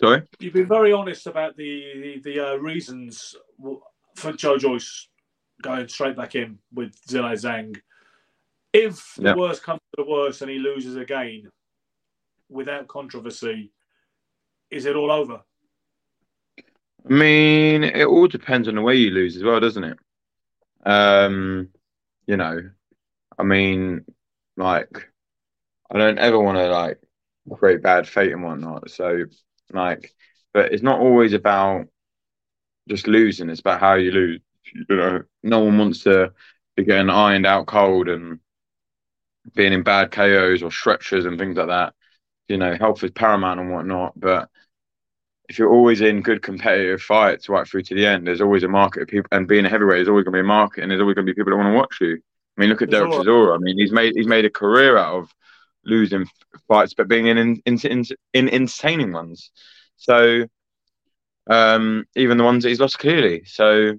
Sorry. You've been very honest about the the, the uh, reasons for Joe Joyce going straight back in with Zhilei Zhang. If the worst comes to the worst and he loses again, without controversy, is it all over? I mean, it all depends on the way you lose as well, doesn't it? Um, you know, I mean, like, I don't ever want to like create bad fate and whatnot. So, like, but it's not always about just losing. It's about how you lose. You know, no one wants to be getting ironed out cold and being in bad KOs or stretchers and things like that. You know, health is paramount and whatnot, but if you're always in good competitive fights right through to the end, there's always a market of people, and being a heavyweight, there's always going to be a market, and there's always going to be people that want to watch you. I mean, look at Derek Chisora. I mean, he's made he's made a career out of losing fights, but being in in, in, in, in entertaining ones. So, um, even the ones that he's lost clearly. So,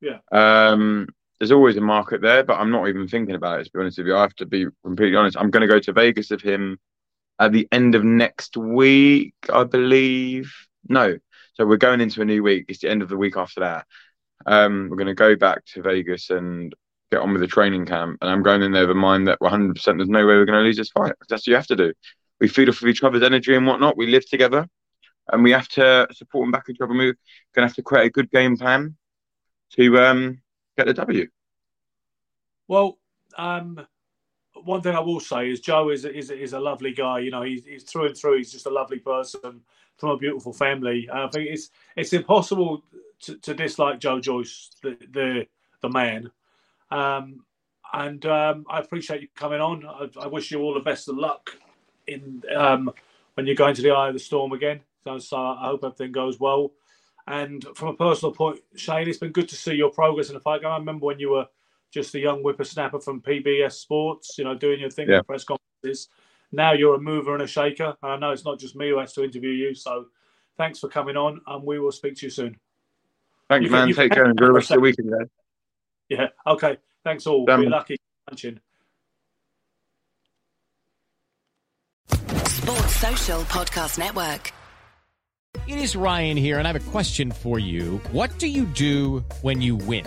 Yeah. um, there's always a market there, but I'm not even thinking about it. To be honest with you, I have to be completely honest. I'm going to go to Vegas with him at the end of next week, I believe. No, so we're going into a new week. It's the end of the week after that. Um, we're going to go back to Vegas and get on with the training camp. And I'm going in there with a mind that 100% there's no way we're going to lose this fight. That's what you have to do. We feed off of each other's energy and whatnot. We live together, and we have to support and back each other. We're going to have to create a good game plan to um, get the W. Well, um, one thing I will say is Joe is is, is a lovely guy. You know, he's, he's through and through. He's just a lovely person from a beautiful family. I think it's it's impossible to, to dislike Joe Joyce, the the, the man. Um, and um, I appreciate you coming on. I, I wish you all the best of luck in um, when you're going to the eye of the storm again. So, so I hope everything goes well. And from a personal point, Shane, it's been good to see your progress in the fight. I remember when you were just a young whippersnapper from PBS Sports, you know, doing your thing Yeah. at press conferences. Now you're a mover and a shaker. And I know it's not just me who has to interview you. So thanks for coming on, and we will speak to you soon. Thank You can- man. you Take care. Enjoy the rest of the weekend, guys. Yeah. Okay. Thanks all. Done. Be um, lucky. Punching. Sports Social Podcast Network. It is Ryan here, and I have a question for you. What do you do when you win?